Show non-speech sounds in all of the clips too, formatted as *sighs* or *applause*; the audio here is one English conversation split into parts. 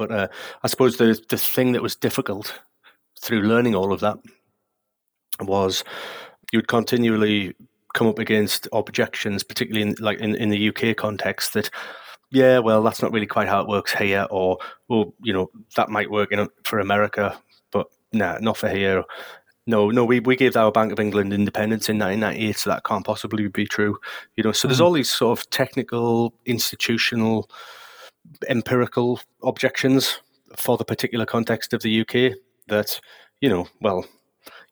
But uh, I suppose the the thing that was difficult through learning all of that was you'd continually come up against objections, particularly in like in, in the UK context, that yeah, well, that's not really quite how it works here, or well, you know, that might work in, for America, but nah, not for here. No, no, we, we gave our Bank of England independence in 1998, so that can't possibly be true. You know, so mm-hmm. there's all these sort of technical, institutional, empirical objections for the particular context of the UK that, you know, well,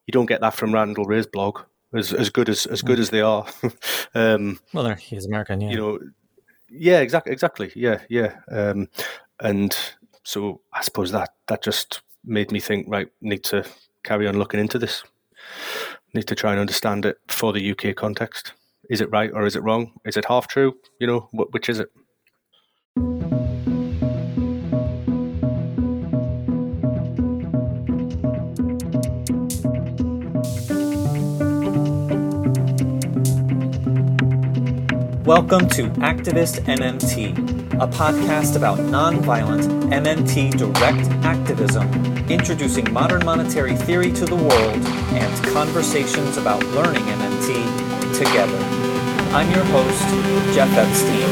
you don't get that from Randall Wray's blog as as good as as good mm. as they are. *laughs* um, well, he's American, yeah. You know, yeah, exactly, exactly, yeah, yeah. Um, and so I suppose that that just made me think, right, need to carry on looking into this. Need to try and understand it for the UK context. Is it right or is it wrong? Is it half true? You know, which is it? Welcome to Activist MMT, a podcast about nonviolent MMT direct activism, introducing modern monetary theory to the world and conversations about learning MMT together. I'm your host, Jeff Epstein.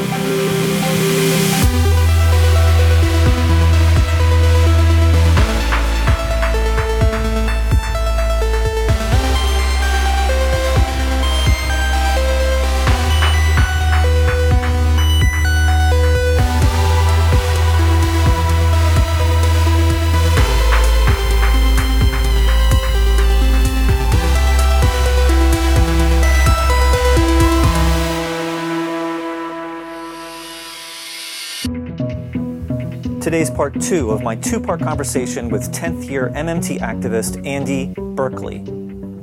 Today's part two of my two part conversation with 10th year MMT activist Andy Berkeley.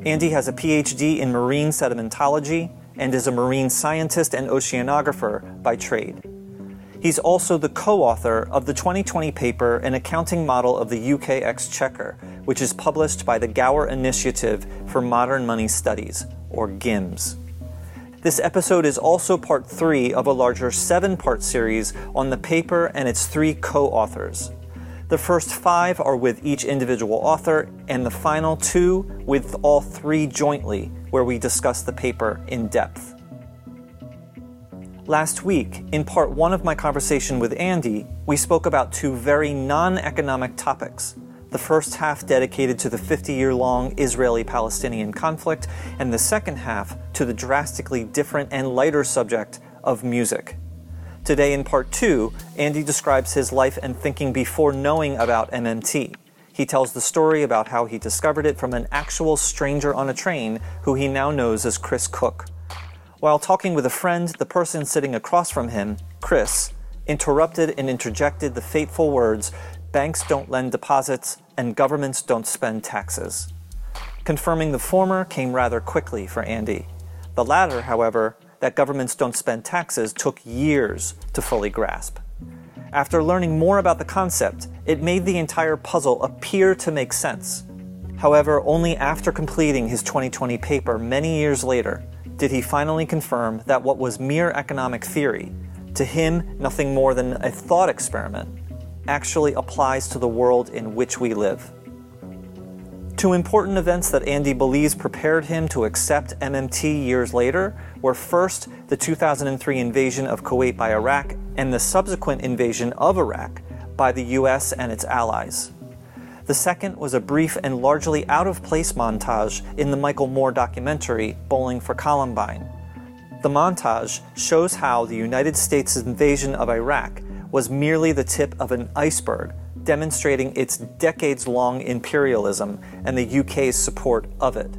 Andy has a PhD in marine sedimentology and is a marine scientist and oceanographer by trade. He's also the co author of the 2020 paper An Accounting Model of the UK Exchequer, which is published by the Gower Initiative for Modern Money Studies, or GIMMS. This episode is also part three of a larger seven part series on the paper and its three co authors. The first five are with each individual author, and the final two with all three jointly, where we discuss the paper in depth. Last week, in part one of my conversation with Andy, we spoke about two very non economic topics the first half dedicated to the 50 year long Israeli Palestinian conflict, and the second half to the drastically different and lighter subject of music. Today, in part two, Andy describes his life and thinking before knowing about MMT. He tells the story about how he discovered it from an actual stranger on a train who he now knows as Chris Cook. While talking with a friend, the person sitting across from him, Chris, interrupted and interjected the fateful words banks don't lend deposits, and governments don't spend taxes. Confirming the former came rather quickly for Andy. The latter, however, that governments don't spend taxes, took years to fully grasp. After learning more about the concept, it made the entire puzzle appear to make sense. However, only after completing his 2020 paper many years later did he finally confirm that what was mere economic theory, to him nothing more than a thought experiment, actually applies to the world in which we live. Two important events that Andy believes prepared him to accept MMT years later were first, the 2003 invasion of Kuwait by Iraq, and the subsequent invasion of Iraq by the US and its allies. The second was a brief and largely out of place montage in the Michael Moore documentary, Bowling for Columbine. The montage shows how the United States' invasion of Iraq was merely the tip of an iceberg, demonstrating its decades long imperialism and the UK's support of it.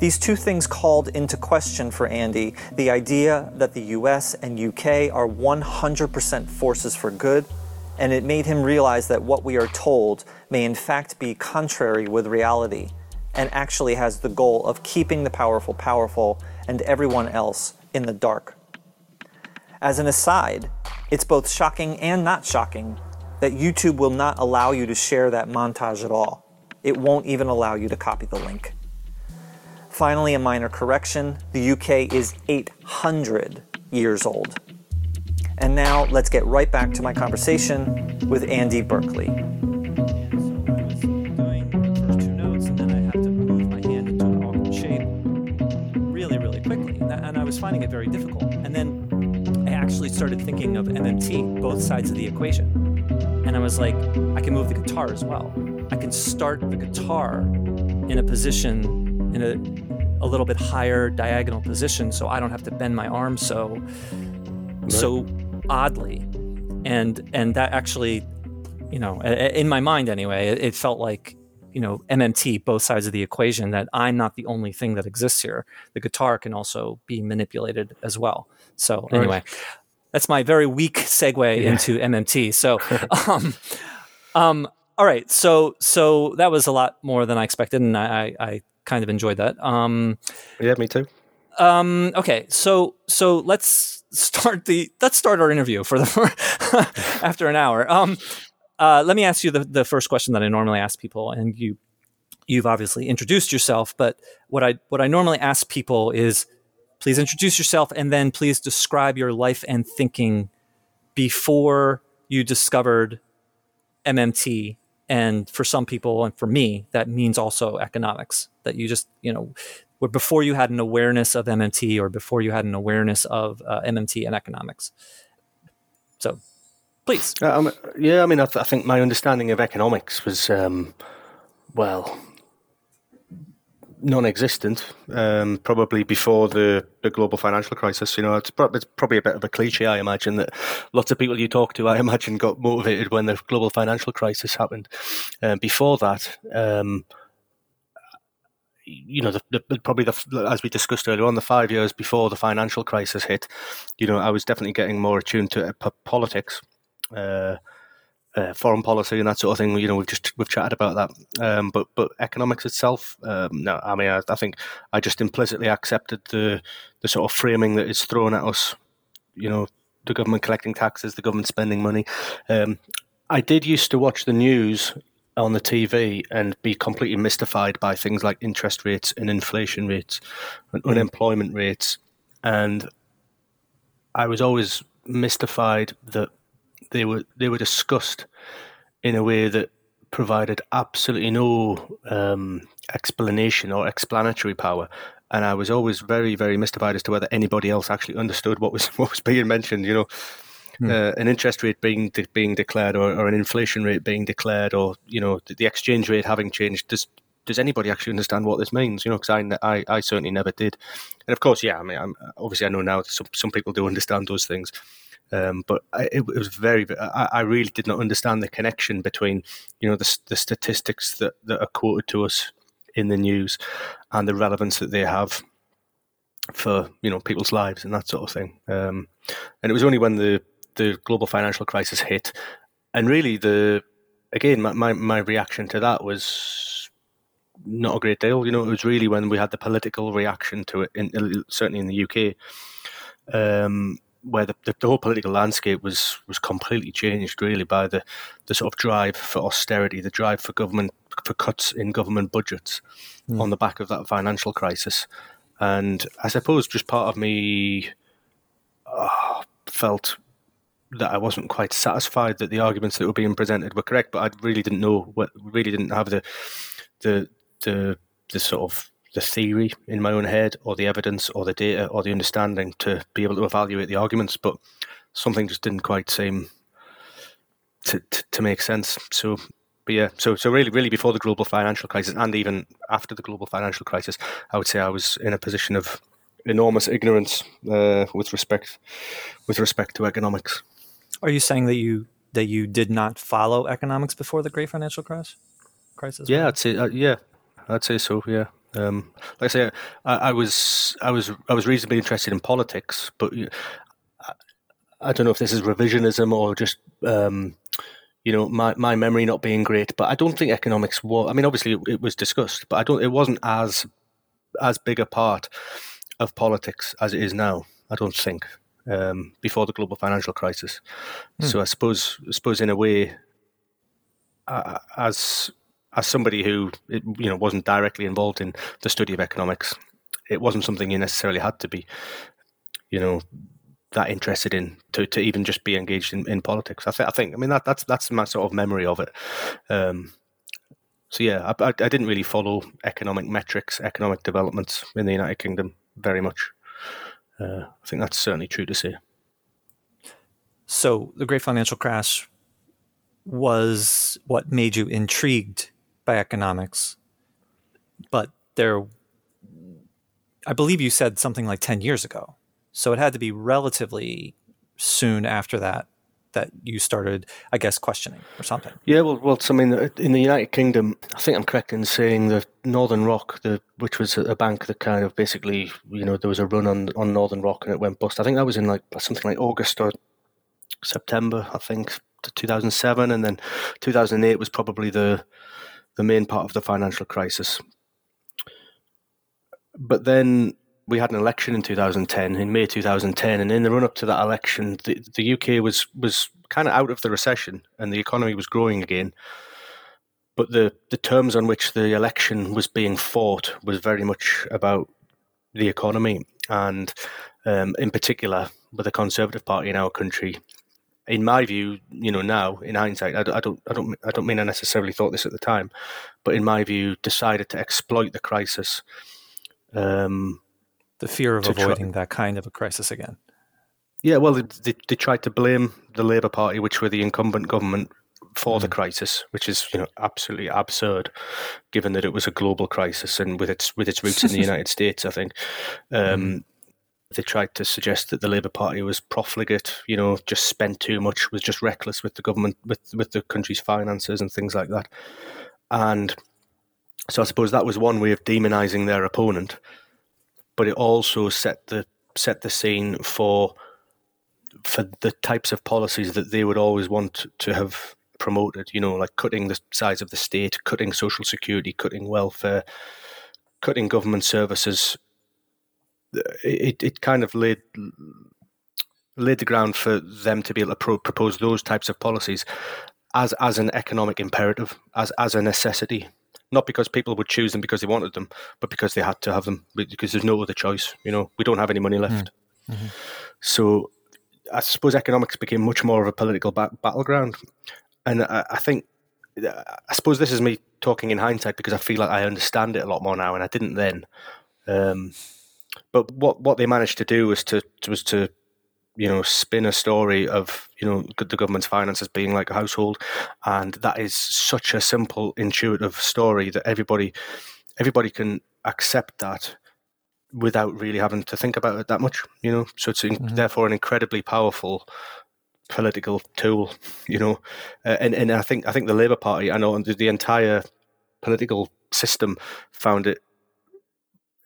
These two things called into question for Andy the idea that the US and UK are 100% forces for good, and it made him realize that what we are told may in fact be contrary with reality and actually has the goal of keeping the powerful powerful and everyone else in the dark. As an aside, it's both shocking and not shocking that YouTube will not allow you to share that montage at all. It won't even allow you to copy the link. Finally, a minor correction the UK is 800 years old. And now let's get right back to my conversation with Andy Berkeley. Really, really quickly, and I was finding it very difficult. And then I actually started thinking of MMT, both sides of the equation. And I was like, I can move the guitar as well. I can start the guitar in a position, in a, a little bit higher diagonal position, so I don't have to bend my arm so, right. so oddly. And and that actually, you know, in my mind anyway, it felt like you know MMT, both sides of the equation. That I'm not the only thing that exists here. The guitar can also be manipulated as well. So anyway, that's my very weak *laughs* segue yeah. into MMT. So, *laughs* um, um, all right. So so that was a lot more than I expected, and I, I kind of enjoyed that. Um, yeah, me too. Um, okay, so so let's start the let's start our interview for the *laughs* after an hour. Um, uh, let me ask you the, the first question that I normally ask people, and you you've obviously introduced yourself, but what I what I normally ask people is please introduce yourself and then please describe your life and thinking before you discovered MMT and for some people and for me that means also economics that you just you know before you had an awareness of MMT or before you had an awareness of uh, MMT and economics so Please. Um, yeah, I mean, I, th- I, think my understanding of economics was, um, well, non-existent. Um, probably before the, the global financial crisis. You know, it's, pro- it's, probably a bit of a cliche. I imagine that lots of people you talk to, I *laughs* imagine, got motivated when the global financial crisis happened. Um, before that. Um, you know, the, the, probably the, as we discussed earlier on, the five years before the financial crisis hit, you know, I was definitely getting more attuned to uh, politics uh, uh, foreign policy and that sort of thing. You know, we've just we've chatted about that. Um, but but economics itself, um, no. I mean, I, I, think I just implicitly accepted the the sort of framing that is thrown at us. You know, the government collecting taxes, the government spending money. Um, I did used to watch the news on the TV and be completely mystified by things like interest rates and inflation rates and mm. unemployment rates, and I was always mystified that they were they were discussed in a way that provided absolutely no um, explanation or explanatory power. And I was always very, very mystified as to whether anybody else actually understood what was *laughs* what was being mentioned. You know, hmm. uh, an interest rate being de- being declared, or, or, an inflation rate being declared, or you know, the, the, exchange rate having changed. Does does anybody actually understand what this means? You know, because I, I, I certainly never did. And of course, yeah, I mean, I'm, obviously, I know now some some people do understand those things. Um, but I, it, was very, I, I, really did not understand the connection between, you know, the, the statistics that, that are quoted to us in the news and the relevance that they have for, you know, people's lives and that sort of thing. Um, and it was only when the, the global financial crisis hit and really the, again, my, my, my reaction to that was not a great deal. You know, it was really when we had the political reaction to it, in, certainly in the UK. Um, where the, the, the, whole political landscape was was completely changed really by the the sort of drive for austerity, the drive for government for cuts in government budgets mm. on the back of that financial crisis, and I suppose just part of me uh, felt that I wasn't quite satisfied that the arguments that were being presented were correct, but I really didn't know what really didn't have the the the the sort of the theory in my own head or the evidence or the data or the understanding to be able to evaluate the arguments, but something just didn't quite seem to, to, to make sense. So, but yeah, so so really, really before the global financial crisis and even after the global financial crisis, I would say I was in a position of enormous ignorance uh, with respect with respect to economics. Are you saying that you that you did not follow economics before the great financial crisis? Crisis. Yeah, I'd say uh, yeah, I'd say so. Yeah. Um, like I say, I, I, was I was I was reasonably interested in politics, but I, I don't know if this is revisionism or just um, you know my, my memory not being great. But I don't think economics was. I mean, obviously it, it was discussed, but I don't. It wasn't as as big a part of politics as it is now. I don't think um, before the global financial crisis. Hmm. So I suppose I suppose in a way, uh, as as somebody who you know wasn't directly involved in the study of economics, it wasn't something you necessarily had to be, you know, that interested in to, to even just be engaged in, in politics. I, th- I think I mean that that's that's my sort of memory of it. Um, so yeah, I, I, I, didn't really follow economic metrics, economic developments in the United Kingdom very much. Uh, I think that's certainly true to say. So the Great Financial Crash was what made you intrigued by economics, but there, I believe you said something like ten years ago. So it had to be relatively soon after that that you started, I guess, questioning or something. Yeah, well, well, I mean, in the United Kingdom, I think I'm correct in saying that Northern Rock, the which was a bank that kind of basically, you know, there was a run on on Northern Rock and it went bust. I think that was in like something like August or September, I think, 2007, and then 2008 was probably the the main part of the financial crisis. But then we had an election in 2010, in May 2010, and in the run up to that election, the, the UK was was kind of out of the recession and the economy was growing again. But the, the terms on which the election was being fought was very much about the economy, and um, in particular, with the Conservative Party in our country. In my view, you know, now in hindsight, I, I don't, I don't, I don't mean I necessarily thought this at the time, but in my view, decided to exploit the crisis um, the fear of avoiding try- that kind of a crisis again. Yeah, well, they, they tried to blame the Labour Party, which were the incumbent government, for mm. the crisis, which is you know absolutely absurd, given that it was a global crisis and with its with its roots in the *laughs* United States. I think um, mm. They tried to suggest that the Labour Party was profligate, you know, just spent too much, was just reckless with the government, with with the country's finances and things like that. And so I suppose that was one way of demonising their opponent but it also set the set the scene for for the types of policies that they would always want to have promoted. You know, like cutting the size of the state, cutting social security, cutting welfare, cutting government services. It it kind of laid laid the ground for them to be able to pro- propose those types of policies as as an economic imperative, as as a necessity not because people would choose them because they wanted them, but because they had to have them because there's no other choice. You know, we don't have any money left. Mm. Mm-hmm. So I suppose economics became much more of a political ba- battleground, and I, I, think I suppose this is me talking in hindsight because I feel like I understand it a lot more now, and I didn't then. Um, but what what they managed to do was to was to you know, spin a story of, you know, the government's finances being like a household. And that is such a simple, intuitive story that everybody, everybody can accept that without really having to think about it that much, you know. So it's mm-hmm. therefore an incredibly powerful political tool, you know. Uh, and and I think I think the Labour Party, I know, the, the entire political system found it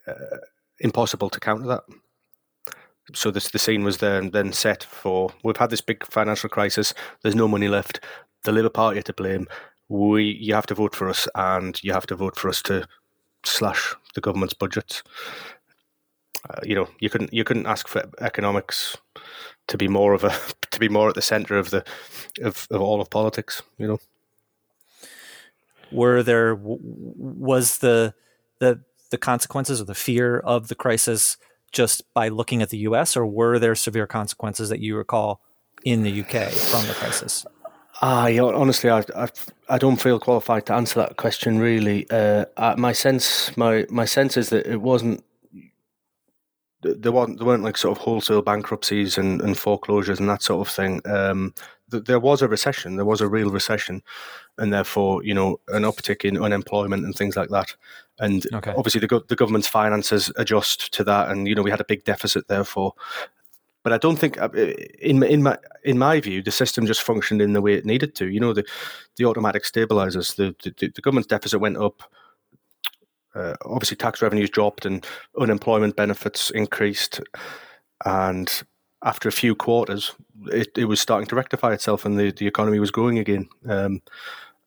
uh, impossible to counter that so this the scene was then then set for we've had this big financial crisis. There's no money left. The Labour Party are to blame. We you have to vote for us, and you have to vote for us to slash the government's budgets. Uh, you know, you couldn't you couldn't ask for economics to be more of a *laughs* to be more at the center of the of, of all of politics. You know, were there was the the the consequences or the fear of the crisis just by looking at the US, or were there severe consequences that you recall in the UK from the crisis? Ah, uh, honestly, I, I, I don't feel qualified to answer that question. Really, uh, my sense my my sense is that it wasn't there weren't there weren't like sort of wholesale bankruptcies and, and foreclosures and that sort of thing. Um, th- there was a recession, there was a real recession, and therefore you know an uptick in unemployment and things like that. And okay. obviously the go- the government's finances adjust to that, and you know we had a big deficit therefore. But I don't think, uh, in in my in my view, the system just functioned in the way it needed to. You know, the the automatic stabilizers, the the, the government's deficit went up uh, obviously tax revenues dropped and unemployment benefits increased, and after a few quarters, it, it was starting to rectify itself, and the, the economy was growing again. Um,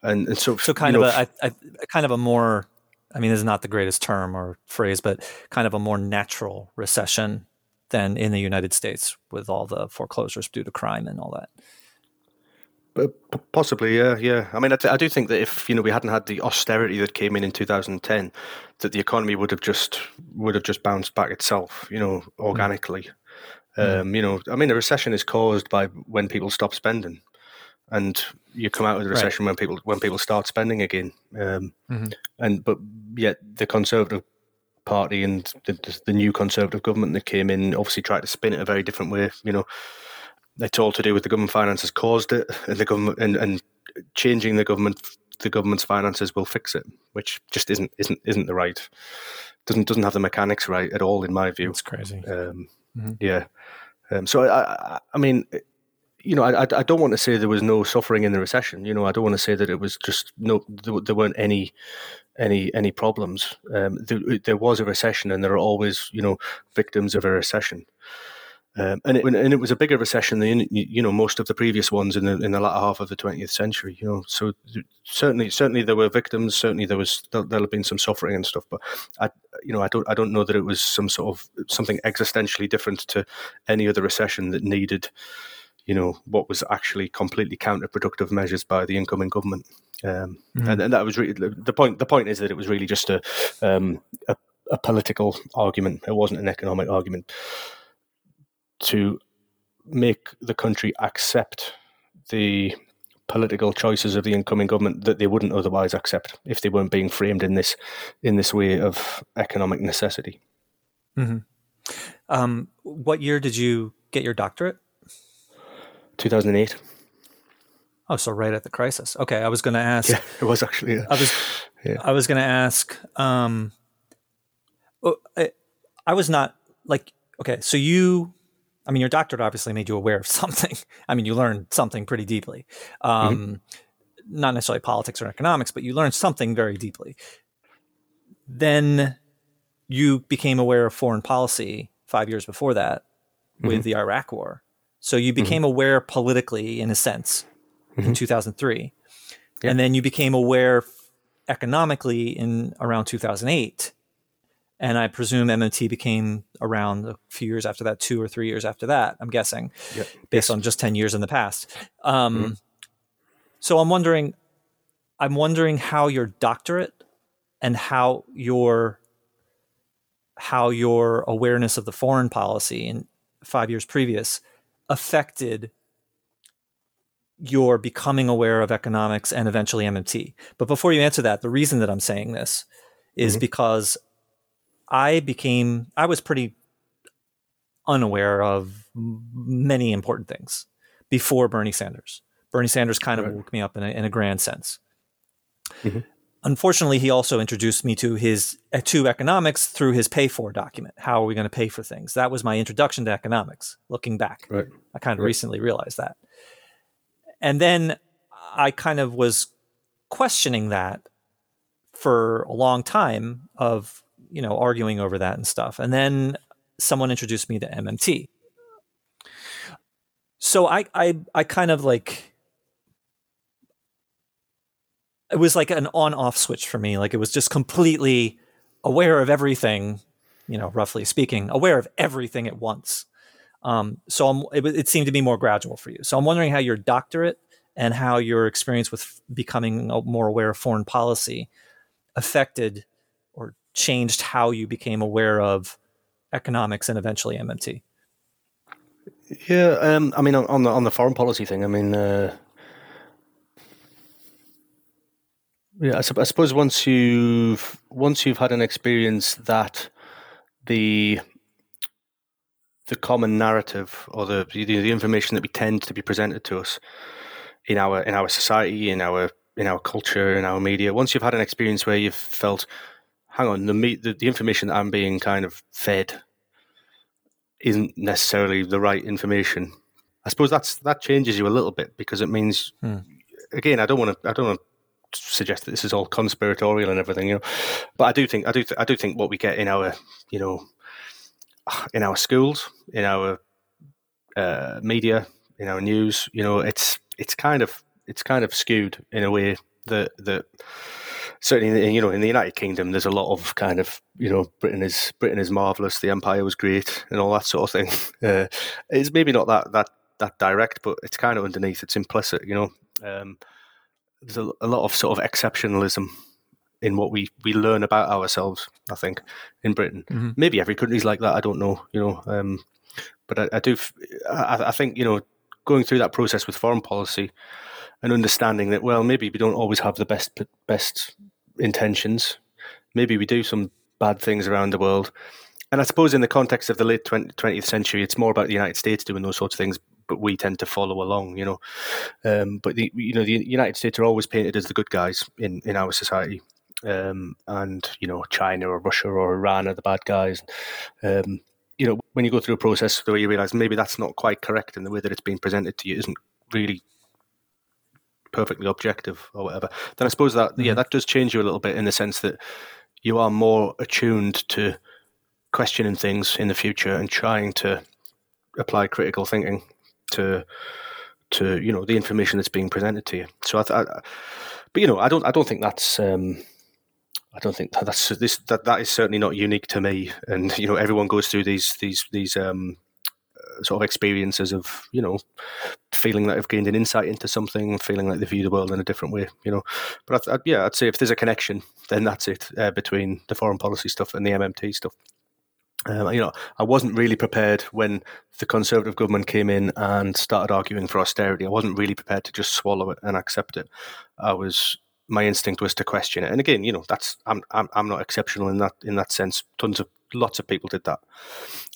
and, and so, so kind of know, a, a, a kind of a more, I mean, this is not the greatest term or phrase, but kind of a more natural recession than in the United States with all the foreclosures due to crime and all that. But Possibly, yeah, yeah. I mean, I, th- I, do think that if you know we hadn't had the austerity that came in in 2010, that the economy would have just would have just bounced back itself, you know, organically. Um, you know, I mean, a recession is caused by when people stop spending, and you come out of the recession right. when people when people start spending again. Um, mm-hmm. And but yet the Conservative Party and the, the, new Conservative government that came in obviously tried to spin it a very different way. You know, it's all to do with the government finances caused it, and the government and, and changing the government the government's finances will fix it, which just isn't isn't isn't the right doesn't doesn't have the mechanics right at all in my view. It's crazy. Um, mm-hmm. Yeah. Um, so I, I, I mean, you know, I, I don't want to say there was no suffering in the recession. You know, I don't want to say that it was just no, there, there weren't any, any, any problems. Um, there, there, was a recession, and there are always, you know, victims of a recession. Um, and it, and it was a bigger recession than you know most of the previous ones in the in the latter half of the 20th century. You know, so certainly certainly there were victims. Certainly there was there, will have been some suffering and stuff. But I you know I don't I don't know that it was some sort of something existentially different to any other recession that needed you know what was actually completely counterproductive measures by the incoming government. Um, mm-hmm. and, and, that was really the point. The point is that it was really just a, um, a a political argument. It wasn't an economic argument to make the country accept the political choices of the incoming government that they wouldn't otherwise accept if they weren't being framed in this in this way of economic necessity. Mm-hmm. Um, what year did you get your doctorate? 2008. Oh, so right at the crisis. Okay, I was going to ask. *laughs* Yeah, it was actually. Yeah. I was. Yeah. I was going to ask. Um, oh, I, I was not like okay. So you I mean, your doctorate obviously made you aware of *laughs* something. I mean, you learned something pretty deeply. Um, mm-hmm. Not necessarily politics or economics, but you learned something very deeply. Then you became aware of foreign policy five years before that with mm-hmm. the Iraq War. So you mm-hmm. became mm-hmm. aware politically, in a sense, in mm-hmm. 2003. And then you became aware economically in around 2008 and I presume MMT became around a few years after that, two or three years after that. I'm guessing, yep. based yes. on just ten years in the past. Um, mm-hmm. So I'm wondering, I'm wondering how your doctorate and how your how your awareness of the foreign policy in five years previous affected your becoming aware of economics and eventually MMT. But before you answer that, the reason that I'm saying this is mm-hmm. because I became, I was pretty unaware of many important things before Bernie Sanders. Bernie Sanders kind of right. woke me up in a, in a grand sense. Mm-hmm. Unfortunately, he also introduced me to his uh, to economics through his pay for document. How are we going to pay for things? That was my introduction to economics. Looking back, right. I kind of right. recently realized that. And then I kind of was questioning that for a long time of you know, arguing over that and stuff. And then someone introduced me to MMT. So I, I, I kind of like, it was like an on off switch for me. Like it was just completely aware of everything, you know, roughly speaking, aware of everything at once. Um, so I'm, it, it seemed to be more gradual for you. So I'm wondering how your doctorate and how your experience with becoming more aware of foreign policy affected changed how you became aware of economics and eventually MMT? Yeah, um, I mean, on the on the foreign policy thing, I mean, uh, yeah, I, I, suppose once you've once you've had an experience that the the common narrative or the, the the information that we tend to be presented to us in our in our society, in our in our culture, in our media, once you've had an experience where you've felt hang on, the, the the information that I'm being kind of fed isn't necessarily the right information. I suppose that's that changes you a little bit because it means, hmm. again, I don't want to, I don't want to suggest that this is all conspiratorial and everything, you know, but I do think, I do, th- I do think what we get in our, you know, *sighs* in our schools, in our uh, media, in our news, you know, it's it's kind of it's kind of skewed in a way that that certainly, you know, in the United Kingdom, there's a lot of kind of, you know, Britain is Britain is marvelous, the empire was great, and all that sort of thing. *laughs* Uh, it's maybe not that that that direct, but it's kind of underneath. It's implicit, you know. Um, there's a, a, lot of sort of exceptionalism in what we we learn about ourselves. I think in Britain, mm-hmm. maybe every country's like that. I don't know, you know. Um, but I, I do. I, I think you know, going through that process with foreign policy and understanding that well, maybe we don't always have the best best intentions. Maybe we do some bad things around the world. And I suppose in the context of the late 20, 20th century, it's more about the United States doing those sorts of things, but we tend to follow along, you know. Um, but the you know the United States are always painted as the good guys in in our society, um, and you know China or Russia or Iran are the bad guys. Um, you know when you go through a process the way you realize maybe that's not quite correct and the way that it's being presented to you isn't really perfectly objective or whatever. Then I suppose that mm-hmm. yeah that does change you a little bit in the sense that you are more attuned to questioning things in the future and trying to apply critical thinking to to you know the information that's being presented to you. So I, I but you know I don't I don't think that's um, I don't think that that's this that that is certainly not unique to me. And you know everyone goes through these these these um, sort of experiences of you know feeling that they've gained an insight into something, feeling like they view the world in a different way. You know, but I, I, yeah, I'd say if there's a connection, then that's it uh, between the foreign policy stuff and the MMT stuff. Um, you know, I wasn't really prepared when the Conservative government came in and started arguing for austerity. I wasn't really prepared to just swallow it and accept it. I was my instinct was to question it. And again, you know, that's I'm I'm, I'm not exceptional in that in that sense. Tons of lots of people did that,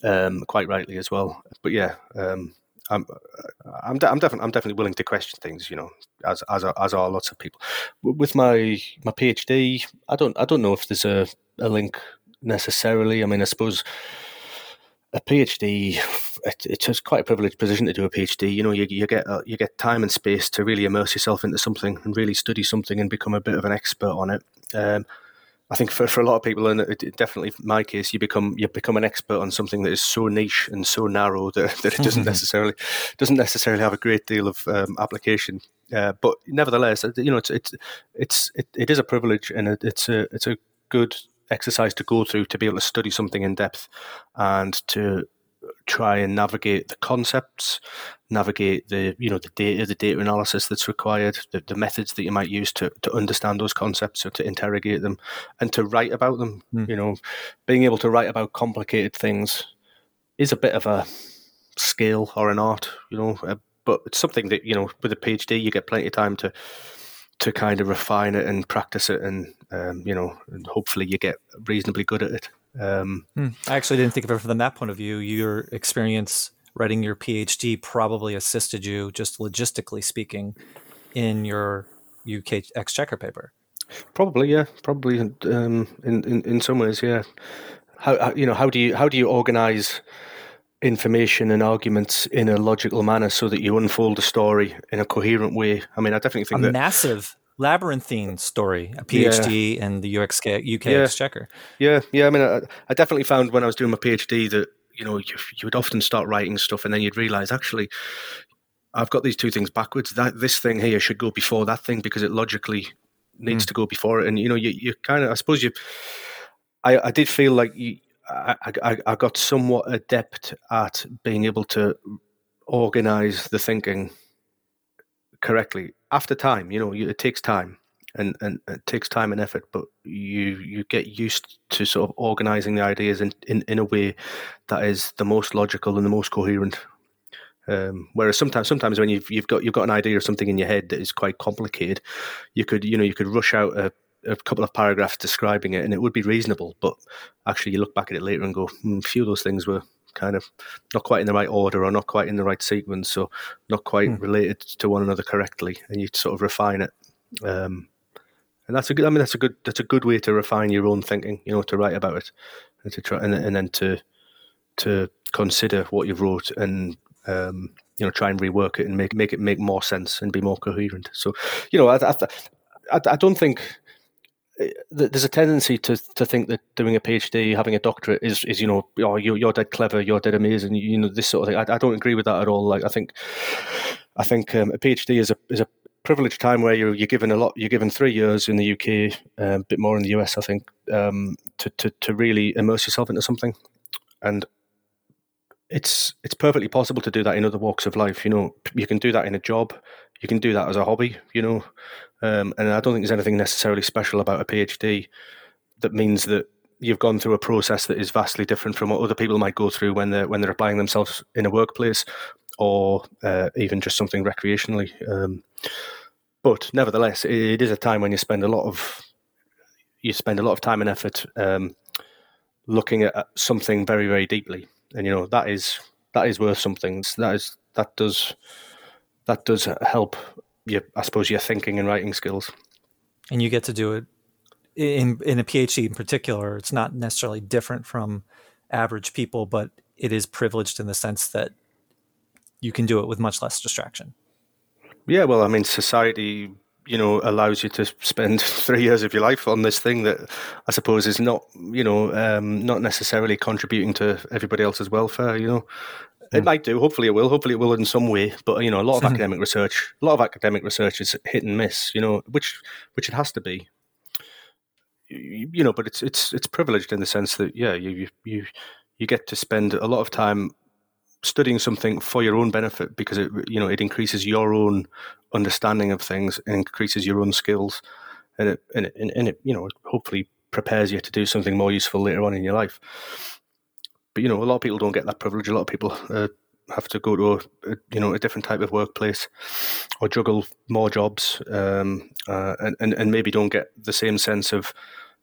um, quite rightly as well. But yeah, um, I'm I'm, de- I'm definitely I'm definitely willing to question things. You know, as as are, as are lots of people. With my my PhD, I don't I don't know if there's a, a link necessarily. I mean, I suppose a PhD, it, it's quite a privileged position to do a PhD. You know, you, you get uh, you get time and space to really immerse yourself into something and really study something and become a bit of an expert on it. Um, I think for, for a lot of people, and it, definitely my case, you become you become an expert on something that is so niche and so narrow *laughs* that, that it doesn't necessarily doesn't necessarily have a great deal of um, application. Uh, but nevertheless, you know, it's it's it's it, it is a privilege and it, it's a it's a good exercise to go through to be able to study something in depth and to try and navigate the concepts, navigate the you know the data, the data analysis that's required, the, the methods that you might use to, to understand those concepts or to interrogate them, and to write about them. Mm. You know, being able to write about complicated things is a bit of a skill or an art. You know, uh, but it's something that you know with a PhD you get plenty of time to to kind of refine it and practice it, and um, you know, and hopefully you get reasonably good at it. Um, hmm. I actually didn't think of it from that point of view. Your experience writing your PhD probably assisted you, just logistically speaking, in your UK Exchequer paper. Probably, yeah, probably um, in, in in some ways, yeah. How, how, you know how do you how do you organize information and arguments in a logical manner so that you unfold a story in a coherent way? I mean, I definitely think a that massive labyrinthine story, a PhD yeah. in the UX, UK yeah. Exchequer. Yeah, yeah. I mean, I, I, definitely found when I was doing my PhD that you know you, you would often start writing stuff and then you'd realize actually I've got these two things backwards. That this thing here should go before that thing because it logically needs mm. to go before it. And you know, you you kind of I suppose you. I, I did feel like you, I, I, I got somewhat adept at being able to organize the thinking correctly after time. You know, it takes time. And, and it takes time and effort, but you you get used to sort of organizing the ideas in, in, in a way that is the most logical and the most coherent. Um, whereas sometimes, sometimes when you've you've got you've got an idea or something in your head that is quite complicated, you could you know you could rush out a, a couple of paragraphs describing it, and it would be reasonable. But actually, you look back at it later and go, mm, a few of those things were kind of not quite in the right order or not quite in the right sequence, so not quite mm. related to one another correctly, and you sort of refine it. Um, and that's a good. I mean, that's a good. That's a good way to refine your own thinking. You know, to write about it, and to try, and, and then to to consider what you've wrote and um, you know try and rework it and make make it make more sense and be more coherent. So, you know, I I, I, don't think there's a tendency to to think that doing a PhD, having a doctorate, is is you know, oh, you're you're dead clever, you're dead amazing, you know, this sort of thing. I, I don't agree with that at all. Like, I think, I think um, a PhD is a is a privileged time where you're you're given a lot. You're given three years in the UK, um, a bit more in the US, I think, um, to to to really immerse yourself into something, and it's it's perfectly possible to do that in other walks of life. You know, you can do that in a job, you can do that as a hobby. You know, um, and I don't think there's anything necessarily special about a PhD that means that you've gone through a process that is vastly different from what other people might go through when they're when they're applying themselves in a workplace or uh, even just something recreationally. Um, but nevertheless, it is a time when you spend a lot of you spend a lot of time and effort um, looking at something very very deeply, and you know that is that is worth something. That is that does that does help you. I suppose your thinking and writing skills. And you get to do it in in a PhD in particular. It's not necessarily different from average people, but it is privileged in the sense that you can do it with much less distraction. Yeah, well, I mean, society, you know, allows you to spend *laughs* three years of your life on this thing that I suppose is not, you know, um, not necessarily contributing to everybody else's welfare. You know, it hmm. might do. Hopefully, it will. Hopefully, it will in some way. But you know, a lot of *laughs* academic research, a lot of academic research is hit and miss. You know, which which it has to be. You, you know, but it's it's it's privileged in the sense that yeah, you you you get to spend a lot of time studying something for your own benefit because it you know it increases your own understanding of things and increases your own skills. And it and it, and it you know hopefully prepares you to do something more useful later on in your life. But you know a lot of people don't get that privilege. A lot of people uh, have to go to a, a, you know a different type of workplace or juggle more jobs um, uh, and, and and maybe don't get the same sense of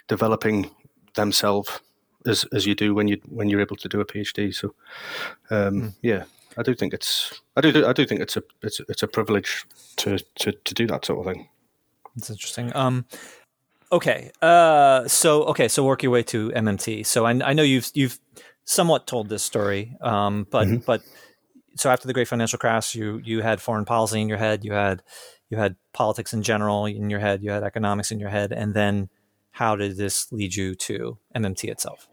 developing themselves as as you do when you when you're able to do a PhD. So, um, mm. yeah, I do think it's I do I do think it's a it's it's a privilege to to to do that sort of thing. That's interesting. Um, okay, uh, so okay, so work your way to MMT. So I, I know you've you've somewhat told this story, um, but mm-hmm. but so after the great financial crash, you you had foreign policy in your head, you had you had politics in general in your head, you had economics in your head, and then how did this lead you to MMT itself?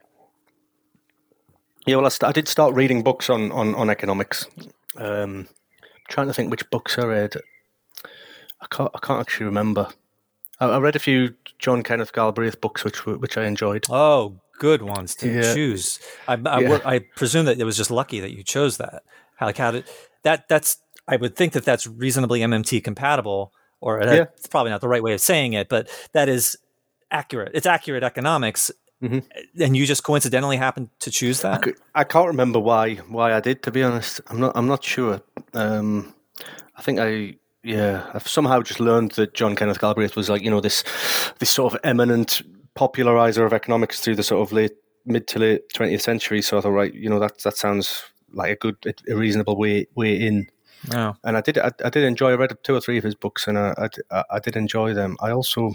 Yeah, well, I, st- I did start reading books on on, on economics. Um, trying to think which books I read. I can't. I can't actually remember. I, I read a few John Kenneth Galbraith books, which which I enjoyed. Oh, good ones to yeah. choose. I, I, yeah. I, presume that it was just lucky that you chose that. How, like how did that? That's. I would think that that's reasonably MMT compatible, or that's yeah. probably not the right way of saying it, but that is accurate. It's accurate economics Mm-hmm. And you just coincidentally happened to choose that? I, could, I, can't remember why why I did. To be honest, I'm not. I'm not sure. Um, I think I yeah. I've somehow just learned that John Kenneth Galbraith was like you know this this sort of eminent popularizer of economics through the sort of late mid to late 20th century. So I thought, right, you know that that sounds like a good, a reasonable way way in. Oh. And I did I, I did enjoy. I read two or three of his books, and I I, I did enjoy them. I also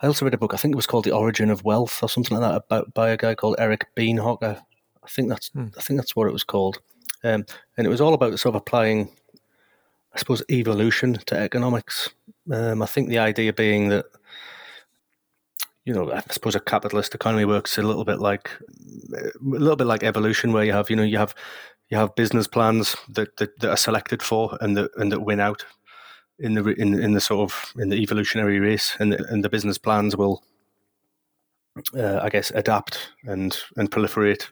I also read a book. I think it was called The Origin of Wealth or something like that, about by a guy called Eric Beinhocker. I think that's hmm. I think that's what it was called, um, and it was all about sort of applying, I suppose, evolution to economics. Um, I think the idea being that you know, I suppose a capitalist economy works a little bit like a little bit like evolution, where you have you know you have you have business plans that, that, that are selected for and that and that win out in the in in the sort of in the evolutionary race, and and the business plans will, uh, I guess, adapt and and proliferate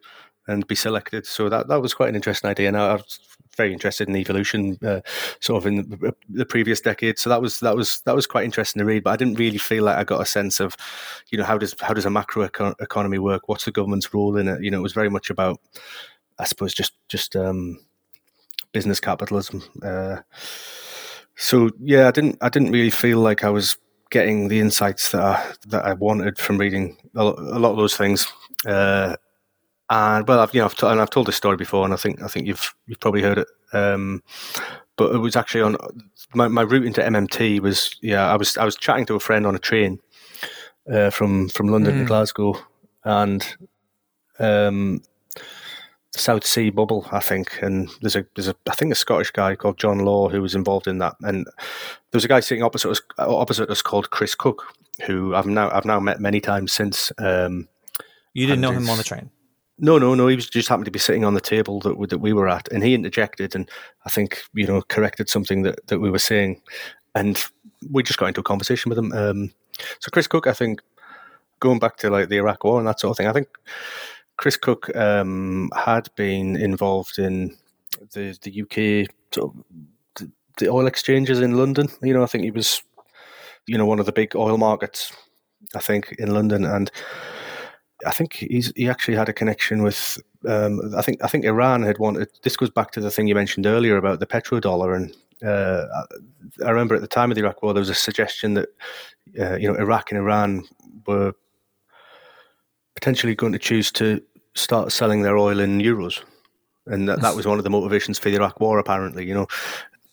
and be selected. So that that was quite an interesting idea. And I was very interested in evolution, uh, sort of in the, the, previous decade. So that was that was that was quite interesting to read. But I didn't really feel like I got a sense of, you know, how does how does a macro economy work? What's the government's role in it? You know, it was very much about, I suppose, just just um, business capitalism. Uh, so yeah, I didn't I didn't really feel like I was getting the insights that I, that I wanted from reading a lot, a lot of those things. Uh, and well, I've you know I've t- and I've told this story before, and I think I think you've you've probably heard it. Um, but it was actually on my, my route into MMT was yeah I was I was chatting to a friend on a train uh, from from London mm. to Glasgow, and um, South Sea bubble, I think. And there's a there's a I think a Scottish guy called John Law who was involved in that. And there was a guy sitting opposite us opposite us called Chris Cook, who I've now I've now met many times since. Um, you didn't know him on the train. No, no, no. He was just happened to be sitting on the table that we, that we were at, and he interjected and I think you know corrected something that, that we were saying, and we just got into a conversation with him. Um, so Chris Cook, I think, going back to like the Iraq War and that sort of thing, I think Chris Cook um, had been involved in the the UK the, the oil exchanges in London. You know, I think he was, you know, one of the big oil markets. I think in London, and I think he's he actually had a connection with. Um, I think I think Iran had wanted. This goes back to the thing you mentioned earlier about the petrodollar, and uh, I remember at the time of the Iraq War there was a suggestion that uh, you know Iraq and Iran were potentially going to choose to start selling their oil in euros, and that, that was one of the motivations for the Iraq War. Apparently, you know,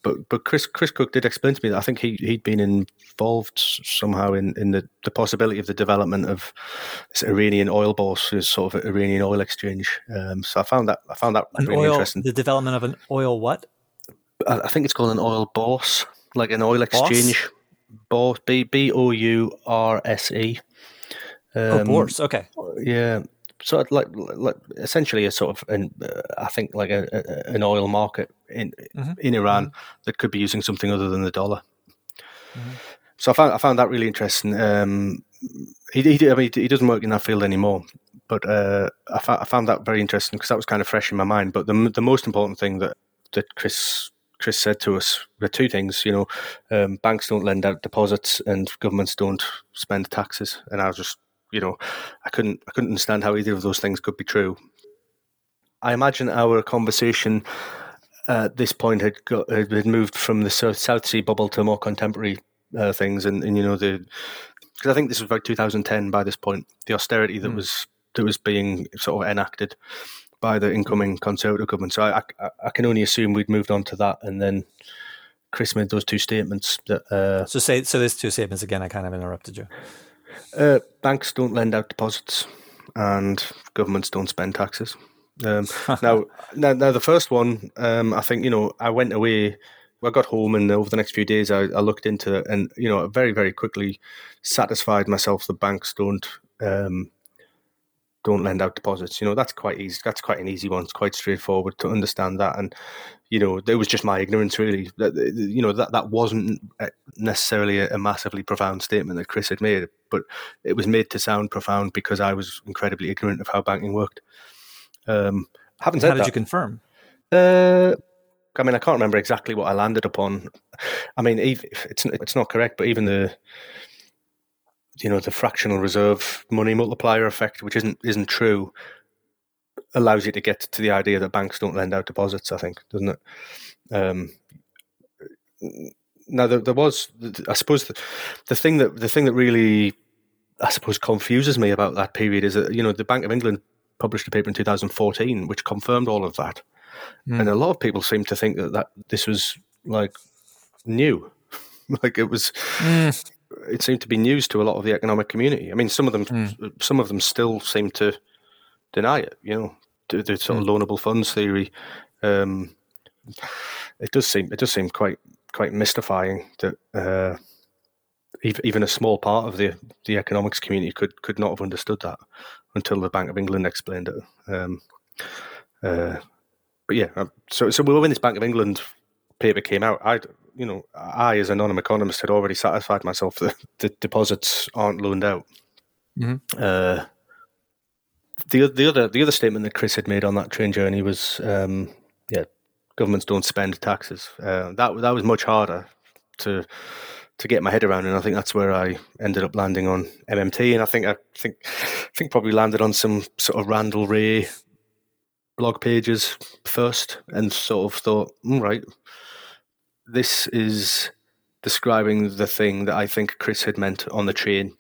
but but Chris Chris Cook did explain to me that I think he he'd been involved somehow in, in the, the possibility of the development of this Iranian oil bourse, this sort of Iranian oil exchange. Um, so I found that I found that an really oil, interesting. The development of an oil what? I, I think it's called an oil bourse, like an oil exchange. Bourse, B B O U R S E. oh, bourse. Okay. Yeah, so like, like essentially a sort of an, uh, I think like a, a, an oil market in mm-hmm. in Iran mm-hmm. that could be using something other than the dollar. Mm-hmm. So I found I found that really interesting. Um, he, he I mean he doesn't work in that field anymore, but uh, I, found, I found that very interesting because that was kind of fresh in my mind. But the the most important thing that that Chris Chris said to us were two things. You know, um, banks don't lend out deposits and governments don't spend taxes. And I was just you know, I couldn't I couldn't understand how either of those things could be true. I imagine our conversation at this point had got had moved from the South Sea bubble to more contemporary uh, things, and, and you know the because I think this was about 2010 by this point, the austerity that mm. was that was being sort of enacted by the incoming Conservative government. So I, I, I can only assume we'd moved on to that, and then Chris made those two statements that. Uh, so say so. There's two statements again. I kind of interrupted you. Uh, banks don't lend out deposits, and governments don't spend taxes. Um, *laughs* now, now, now, the first one, um, I think you know, I went away. I got home, and over the next few days, I, I looked into it, and you know, very, very quickly satisfied myself that banks don't um, don't lend out deposits. You know, that's quite easy. That's quite an easy one. It's quite straightforward to understand that. And you know, it was just my ignorance, really. That you know that that wasn't necessarily a, massively profound statement that Chris had made, but it was made to sound profound because I was incredibly ignorant of how banking worked. Um, haven't said how did that, you confirm? Uh, I mean, I can't remember exactly what I landed upon. I mean, it's it's not correct, but even the you know the fractional reserve money multiplier effect, which isn't isn't true, allows you to get to the idea that banks don't lend out deposits. I think, doesn't it? Um, now there, there, was, I suppose, the, the thing that the thing that really, I suppose, confuses me about that period is that you know the Bank of England published a paper in 2014 which confirmed all of that, mm. and a lot of people seem to think that that this was like new, *laughs* like it was. Mm. It seemed to be news to a lot of the economic community. I mean, some of them, mm. some of them still seem to deny it. You know, the, the sort of hmm. loanable funds theory. Um, it does seem it does seem quite quite mystifying that uh, even a small part of the the economics community could could not have understood that until the Bank of England explained it. Um, uh, but yeah, um, so so when this Bank of England paper came out, I you know I as a non-economist had already satisfied myself that the deposits aren't loaned out. Mm-hmm. Uh, the the other the other statement that Chris had made on that train journey was, um, yeah, governments don't spend taxes. Uh, that that was much harder to to get my head around, and I think that's where I ended up landing on MMT, and I think I think I think probably landed on some sort of Randall Wray blog pages first, and sort of thought, mm, right, this is describing the thing that I think Chris had meant on the train.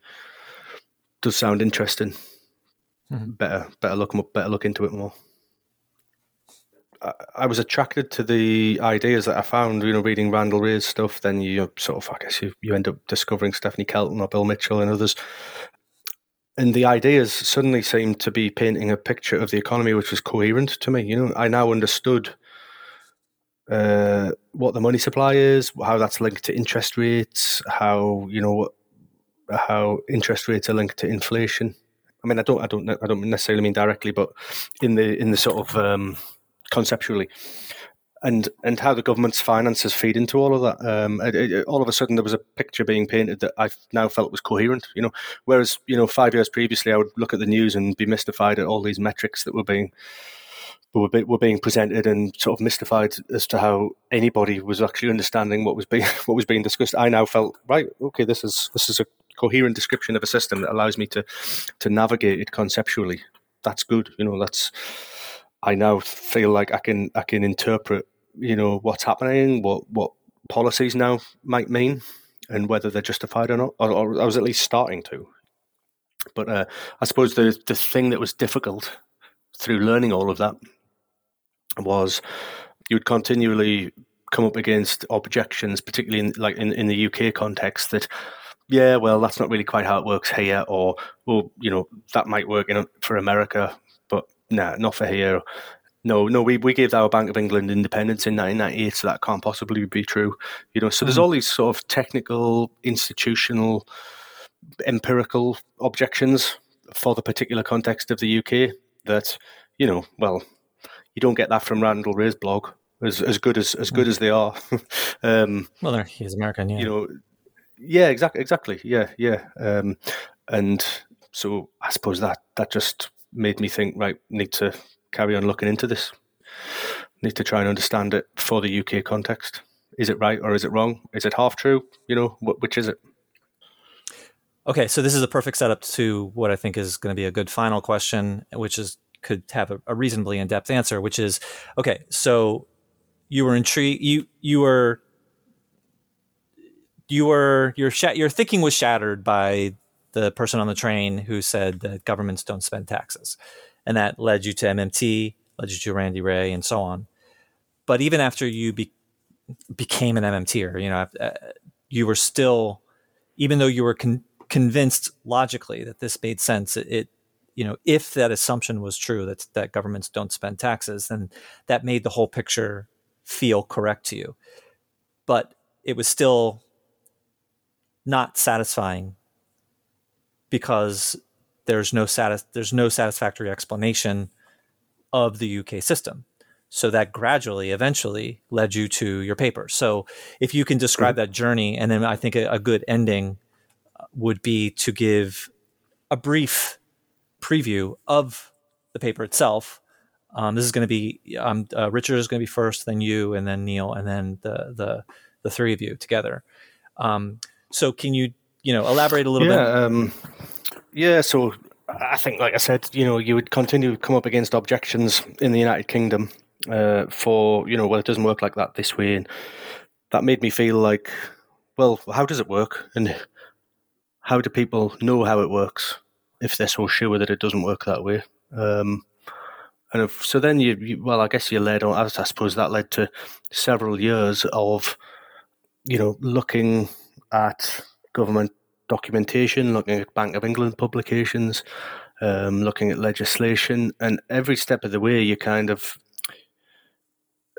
Does sound interesting mm-hmm. better better look better look into it more. I, was attracted to the ideas that I found, you know, reading Randall Wray's stuff. Then you sort of, I guess, you, you end up discovering Stephanie Kelton or Bill Mitchell and others. And the ideas suddenly seemed to be painting a picture of the economy which was coherent to me. You know, I now understood uh, what the money supply is, how that's linked to interest rates, how you know how interest rates are linked to inflation, I mean, I don't, I don't, I don't necessarily mean directly, but in the in the sort of um, conceptually, and and how the government's finances feed into all of that. Um, it, it, all of a sudden, there was a picture being painted that I now felt was coherent. You know, whereas you know five years previously, I would look at the news and be mystified at all these metrics that were being were, were being presented and sort of mystified as to how anybody was actually understanding what was being *laughs* what was being discussed. I now felt right. Okay, this is this is a coherent description of a system that allows me to to navigate it conceptually. That's good. You know, that's I now feel like I can I can interpret you know what's happening, what what policies now might mean, and whether they're justified or not. Or, or I was at least starting to. But uh, I suppose the the thing that was difficult through learning all of that was you would continually come up against objections, particularly in like in, in the UK context, that yeah, well, that's not really quite how it works here, or well, you know, that might work in, for America, nah, not for here. No, no, we, we gave our Bank of England independence in 1998, so that can't possibly be true. You know, so there's mm. all these sort of technical, institutional, empirical objections for the particular context of the UK that, you know, well, you don't get that from Randall Wray's blog, as as good as as good as they are. *laughs* um, well, he's American, yeah. You know, yeah, exactly, exactly, yeah, yeah. Um, and so I suppose that that just made me think, right, need to carry on looking into this. Need to try and understand it for the UK context. Is it right or is it wrong? Is it half true? You know, which is it? Okay, so this is a perfect setup to what I think is going to be a good final question, which is could have a, a reasonably in depth answer, which is okay. So you were intrigued. You you were you were your sh- your thinking was shattered by the person on the train who said that governments don't spend taxes, and that led you to MMT, led you to Randy Wray, and so on. But even after you be- became an MMTer, you know, uh, you were still, even though you were con- convinced logically that this made sense, it, it you know, if that assumption was true that that governments don't spend taxes, then that made the whole picture feel correct to you. But it was still not satisfying because there's no satis- there's no satisfactory explanation of the UK system. So that gradually, eventually, led you to your paper. So if you can describe mm-hmm. that journey, and then I think a, a good ending uh, would be to give a brief preview of the paper itself. Um, this is going to be um, uh, Richard is going to be first, then you, and then Neil, and then the the the three of you together. Um, so, can you you know elaborate a little yeah, bit? Um, yeah. So, I think, like I said, you know, you would continue to come up against objections in the United Kingdom uh, for you know, well, it doesn't work like that this way, and that made me feel like, well, how does it work, and how do people know how it works? if they're so sure that it doesn't work that way. Um, and if, so then you, you, well, I guess you led on. I suppose that led to several years of, you know, looking at government documentation, looking at Bank of England publications, um, looking at legislation, and every step of the way, you kind of.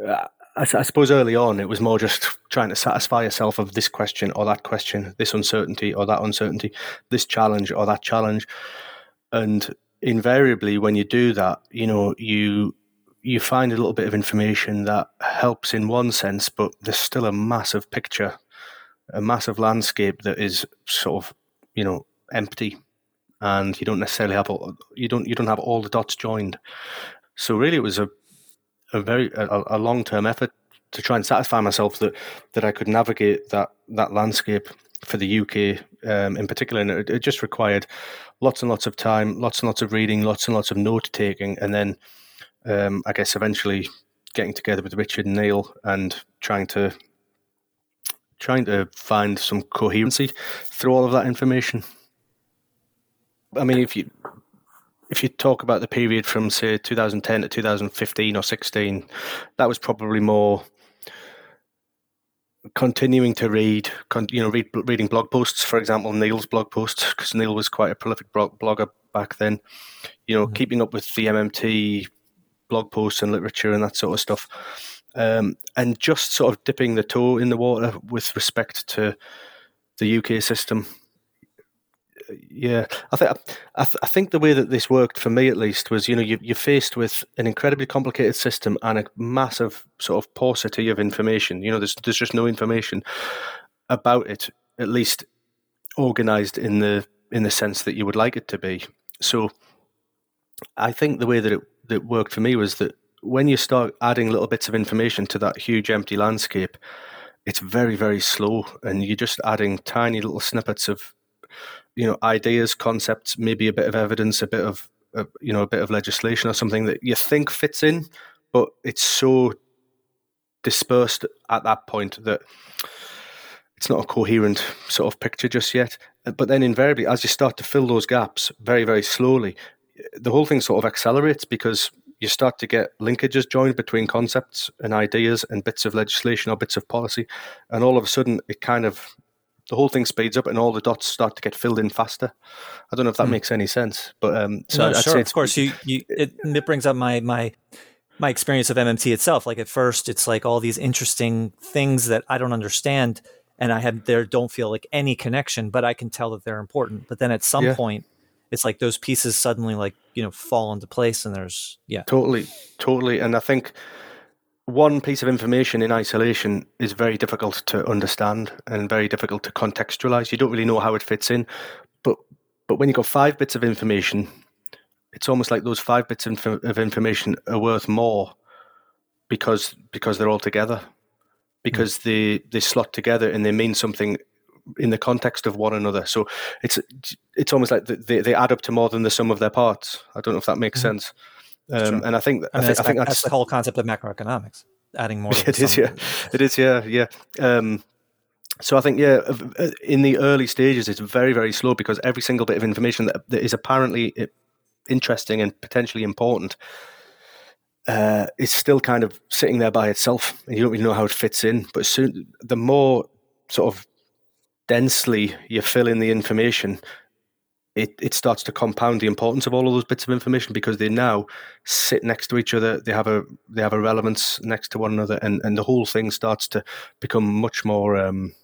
Uh, I, I, suppose early on it was more just trying to satisfy yourself of this question or that question, this uncertainty or that uncertainty, this challenge or that challenge, and invariably when you do that, you know you you find a little bit of information that helps in one sense, but there's still a massive picture, a massive landscape that is sort of you know empty, and you don't necessarily have all, you don't you don't have all the dots joined. So really, it was a a very a, a long term effort to try and satisfy myself that that I could navigate that that landscape for the UK um, in particular, and it, it, just required lots and lots of time, lots and lots of reading, lots and lots of note taking, and then um, I guess eventually getting together with Richard and Neil and trying to trying to find some coherency through all of that information. I mean, if you if you talk about the period from say 2010 to 2015 or 16, that was probably more continuing to read, you know, read, reading blog posts, for example, Neil's blog posts, because Neil was quite a prolific blogger back then. You know, mm-hmm. keeping up with the MMT blog posts and literature and that sort of stuff, um, and just sort of dipping the toe in the water with respect to the UK system Yeah, I think I, th- I, think the way that this worked for me, at least, was you know you, you're faced with an incredibly complicated system and a massive sort of paucity of information. You know, there's there's just no information about it, at least organized in the in the sense that you would like it to be. So, I think the way that it that worked for me was that when you start adding little bits of information to that huge empty landscape, it's very very slow, and you're just adding tiny little snippets of you know ideas, concepts, maybe a bit of evidence, a bit of uh, you know a bit of legislation or something that you think fits in, but it's so dispersed at that point that it's not a coherent sort of picture just yet. But then invariably, as you start to fill those gaps very very slowly, the whole thing sort of accelerates because you start to get linkages joined between concepts and ideas and bits of legislation or bits of policy, and all of a sudden it kind of the whole thing speeds up and all the dots start to get filled in faster. I don't know if that hmm. makes any sense, but um, so no, sure, of course, you, you it, it brings up my my my experience of MMT itself. Like at first, it's like all these interesting things that I don't understand, and I have there don't feel like any connection, but I can tell that they're important. But then at some yeah. point, it's like those pieces suddenly like you know fall into place, and there's yeah, totally, totally. And I think one piece of information in isolation is very difficult to understand and very difficult to contextualize. You don't really know how it fits in, but but when you've got five bits of information, it's almost like those five bits of information are worth more because because they're all together, because mm. they they slot together and they mean something in the context of one another. So it's it's almost like they, they add up to more than the sum of their parts. I don't know if that makes mm. sense. Um, and I think I, mean, I, th- I think that's, that's, the whole concept of macroeconomics, adding more. *laughs* It is, yeah. It is, yeah, yeah. Um, so I think, yeah, uh, in the early stages, it's very, very slow because every single bit of information that, that is apparently interesting and potentially important uh, is still kind of sitting there by itself, and you don't really know how it fits in. But soon, the more sort of densely you fill in the information, it, it starts to compound the importance of all of those bits of information because they now sit next to each other. They have a they have a relevance next to one another, and, and the whole thing starts to become much more, um,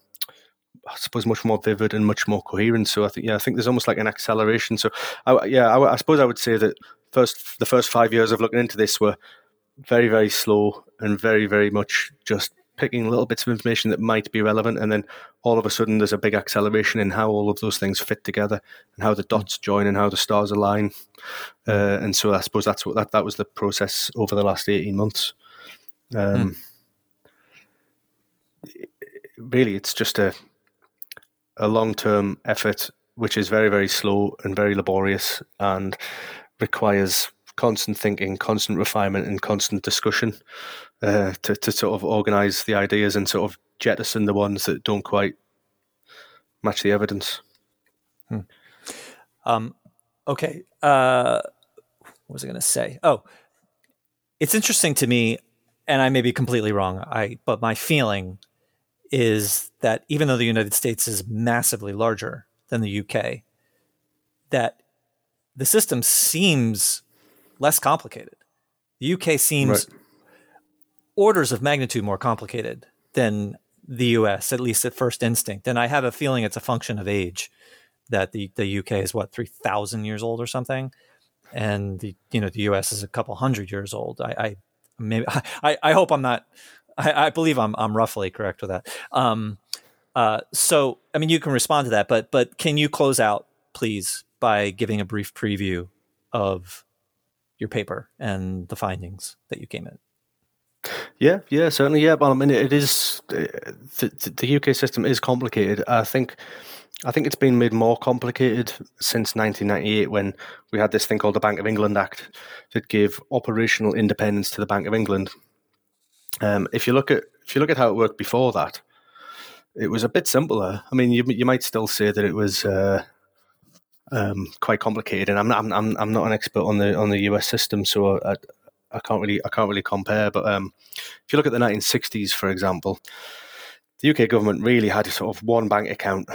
I suppose, much more vivid and much more coherent. So I think yeah, I think there's almost like an acceleration. So I, yeah, I, I suppose I would say that first the first five years of looking into this were very very slow and very very much just picking little bits of information that might be relevant, and then all of a sudden there's a big acceleration in how all of those things fit together and how the dots join and how the stars align. Uh, and so I suppose that's what that that was the process over the last eighteen months. Um, mm. Really, it's just a a long term effort, which is very very slow and very laborious and requires constant thinking, constant refinement, and constant discussion uh, to to sort of organise the ideas and sort of jettison the ones that don't quite match the evidence. Hmm. Um, okay. Uh, what was I going to say? Oh, it's interesting to me, and I may be completely wrong. I but my feeling is that even though the United States is massively larger than the UK, that the system seems less complicated. The UK seems right orders of magnitude more complicated than the US, at least at first instinct. And I have a feeling it's a function of age that the, the UK is what, 3,000 years old or something. And the, you know, the US is a couple hundred years old. I, I maybe, *laughs* I, I hope I'm not, I, I believe I'm, I'm roughly correct with that. Um, uh, so, I mean, you can respond to that, but, but can you close out please by giving a brief preview of your paper and the findings that you came in? Yeah, yeah, certainly. Yeah, but I mean, it is the, the UK system is complicated. I think, I think it's been made more complicated since 1998 when we had this thing called the Bank of England Act that gave operational independence to the Bank of England. Um, if you look at if you look at how it worked before that, it was a bit simpler. I mean, you you might still say that it was. Uh, um, quite complicated, and I'm not I'm, I'm not an expert on the on the US system, so I, I can't really I can't really compare. But um, if you look at the 1960s, for example, the UK government really had sort of one bank account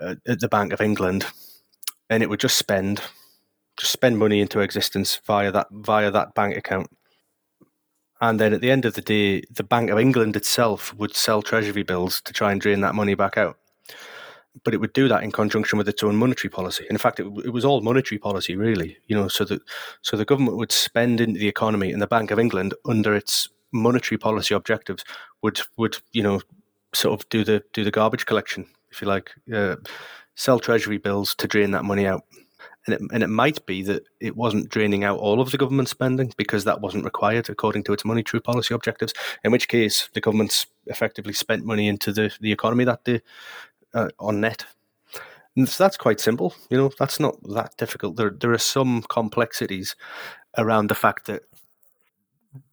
at, at the Bank of England, and it would just spend just spend money into existence via that via that bank account. And then at the end of the day, the Bank of England itself would sell treasury bills to try and drain that money back out. But it would do that in conjunction with its own monetary policy. In fact, it, it was all monetary policy, really. You know, so that so the government would spend into the economy, and the Bank of England, under its monetary policy objectives, would would you know sort of do the do the garbage collection, if you like, uh, sell treasury bills to drain that money out. And it, and it might be that it wasn't draining out all of the government spending because that wasn't required according to its monetary policy objectives. In which case, the government's effectively spent money into the, the economy that day uh, on net. And so that's quite simple. You know, that's not that difficult. There, there are some complexities around the fact that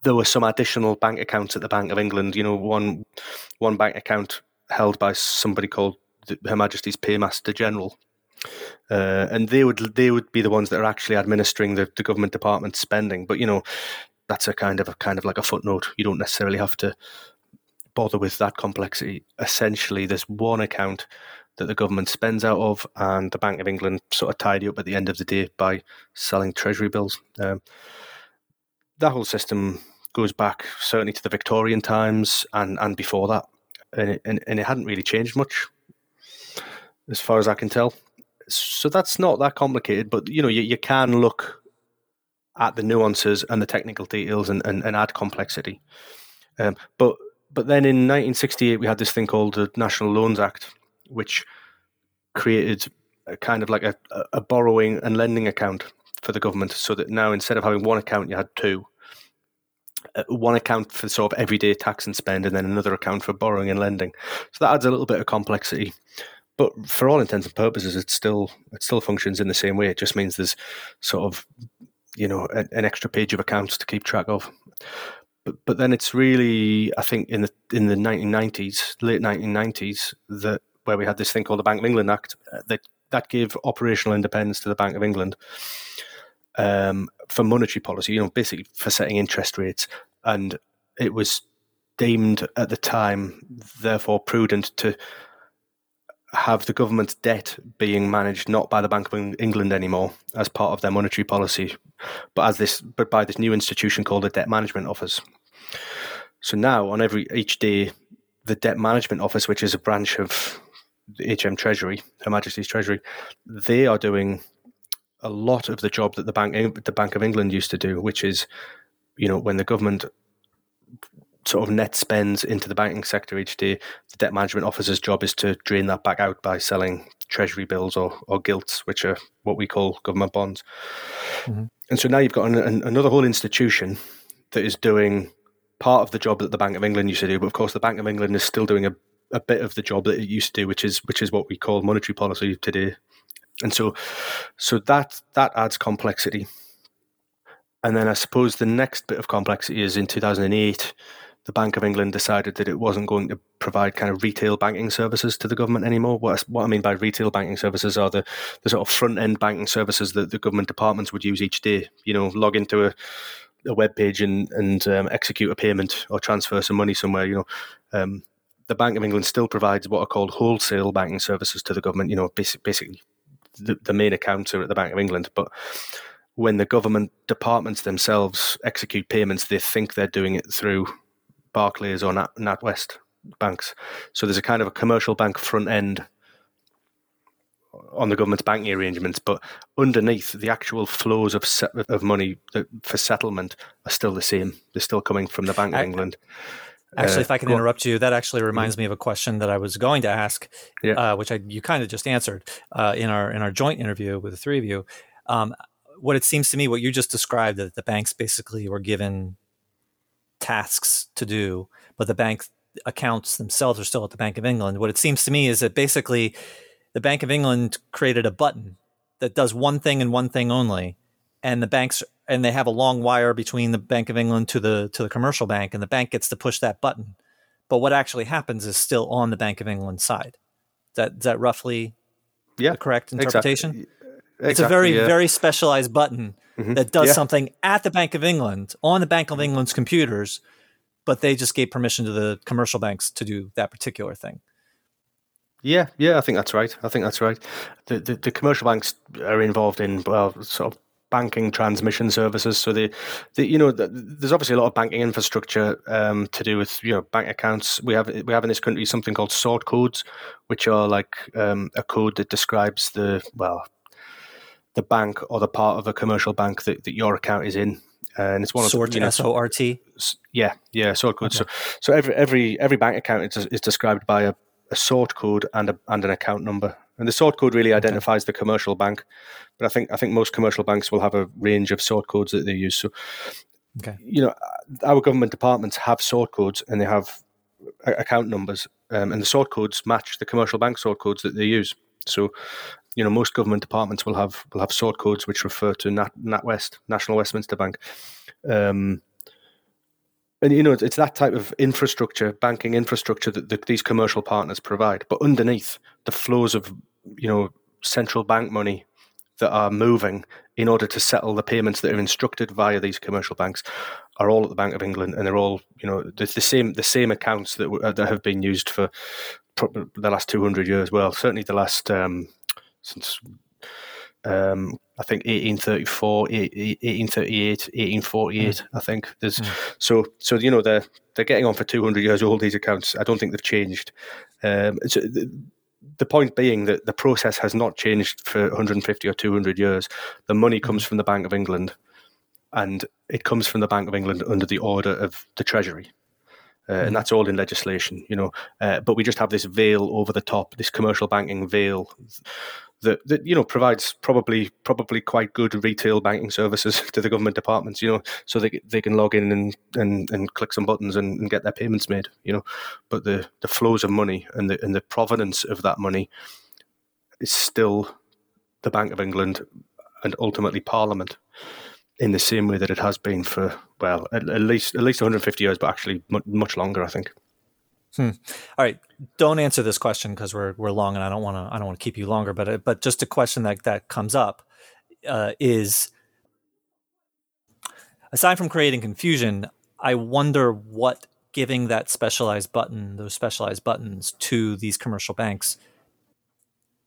there were some additional bank accounts at the Bank of England. You know, one one bank account held by somebody called Her Majesty's Paymaster General, uh, and they would they would be the ones that are actually administering the, the government department spending. But you know, that's a kind of a kind of like a footnote. You don't necessarily have to bother with that complexity. Essentially, there's one account that the government spends out of, and the Bank of England sort of tidy up at the end of the day by selling treasury bills. Um, that whole system goes back certainly to the Victorian times and, and before that, and it, and, and it hadn't really changed much, as far as I can tell. So that's not that complicated, but you know you, you can look at the nuances and the technical details and, and, and add complexity. Um, but but then in 1968 we had this thing called the National Loans Act, which created a kind of like a, a borrowing and lending account for the government, so that now instead of having one account, you had two. Uh, one account for sort of everyday tax and spend, and then another account for borrowing and lending. So that adds a little bit of complexity. But for all intents and purposes, it still it still functions in the same way. It just means there's sort of you know an, an extra page of accounts to keep track of. But but then it's really I think in the in the 1990s, late 1990s, that where we had this thing called the Bank of England Act uh, that that gave operational independence to the Bank of England um, for monetary policy, you know, basically for setting interest rates. And it was deemed at the time, therefore, prudent to have the government's debt being managed not by the Bank of England anymore as part of their monetary policy, but as this, but by this new institution called the Debt Management Office. So now, on every each day, the Debt Management Office, which is a branch of the HM Treasury, Her Majesty's Treasury, they are doing a lot of the job that the bank the Bank of England used to do, which is, you know, when the government sort of net spends into the banking sector each day, the debt management office's job is to drain that back out by selling treasury bills or, or gilts, which are what we call government bonds. Mm-hmm. And so now you've got an, an, another whole institution that is doing part of the job that the Bank of England used to do, but of course the Bank of England is still doing a, a bit of the job that it used to do, which is which is what we call monetary policy today and so so that that adds complexity and then i suppose the next bit of complexity is in 2008 the bank of england decided that it wasn't going to provide kind of retail banking services to the government anymore. What, what i mean by retail banking services are the, the sort of front end banking services that the government departments would use each day. You know log into a a web page and and um, execute a payment or transfer some money somewhere you know. Um, the Bank of England still provides what are called wholesale banking services to the government. You know, basic, basically the, the main accounts are at the Bank of England, but when the government departments themselves execute payments, they think they're doing it through Barclays or Nat, NatWest banks. So there's a kind of a commercial bank front end on the government's banking arrangements, but underneath the actual flows of of money for settlement are still the same. They're still coming from the Bank of I, England. Actually, uh, if I can interrupt you, that actually reminds mm-hmm. me of a question that I was going to ask, yeah. uh, which I, you kind of just answered uh, in our in our joint interview with the three of you. Um, what it seems to me, what you just described, that the banks basically were given tasks to do, but the bank accounts themselves are still at the Bank of England. What it seems to me is that basically the Bank of England created a button that does one thing and one thing only, and the banks and they have a long wire between the Bank of England to the to the commercial bank, and the bank gets to push that button. But what actually happens is still on the Bank of England side. Is that is that roughly yeah, the correct interpretation? Exactly. It's a very yeah. very specialized button mm-hmm. that does yeah. something at the Bank of England on the Bank of England's computers, but they just gave permission to the commercial banks to do that particular thing. Yeah, yeah, I think that's right. I think that's right. The, the, the commercial banks are involved in well, sort of banking transmission services. So the, the you know, the, there's obviously a lot of banking infrastructure um, to do with you know bank accounts. We have we have in this country something called sort codes, which are like um, a code that describes the well, the bank or the part of a commercial bank that, that your account is in. And it's one sort of you know, S O R T. Yeah, yeah, sort code. Okay. So so every every every bank account is, is described by a, a sort code and a and an account number. And the sort code really identifies okay. the commercial bank, but I think I think most commercial banks will have a range of sort codes that they use. So, okay. you know, our government departments have sort codes and they have account numbers, um, and the sort codes match the commercial bank sort codes that they use. So, you know, most government departments will have will have sort codes which refer to Nat, NatWest, National Westminster Bank. Um, and you know it's that type of infrastructure banking infrastructure that the, these commercial partners provide but underneath the flows of you know central bank money that are moving in order to settle the payments that are instructed via these commercial banks are all at the Bank of England, and they're all you know the, the same the same accounts that that have been used for the last two hundred years. Well, certainly the last um, since um, I think 1834, 1838, 1848. Mm. I think there's mm. so so you know they're they're getting on for 200 years old. These accounts, I don't think they've changed. Um, the point being that the process has not changed for 150 or 200 years. The money mm-hmm. comes from the Bank of England, and it comes from the Bank of England under the order of the Treasury. Uh, and mm-hmm. that's all in legislation, you know. Uh, but we just have this veil over the top, this commercial banking veil that, that you know provides probably probably quite good retail banking services *laughs* to the government departments, you know, so they they can log in and and, and click some buttons and, and get their payments made, you know. But the, the flows of money and the and the provenance of that money is still the Bank of England and ultimately Parliament in the same way that it has been for well at, at least at least 150 years, but actually much longer, I think. Hmm. All right, don't answer this question because we're we're long, and I don't want to I don't want to keep you longer. But uh, but just a question that that comes up uh, is aside from creating confusion, I wonder what giving that specialized button, those specialized buttons to these commercial banks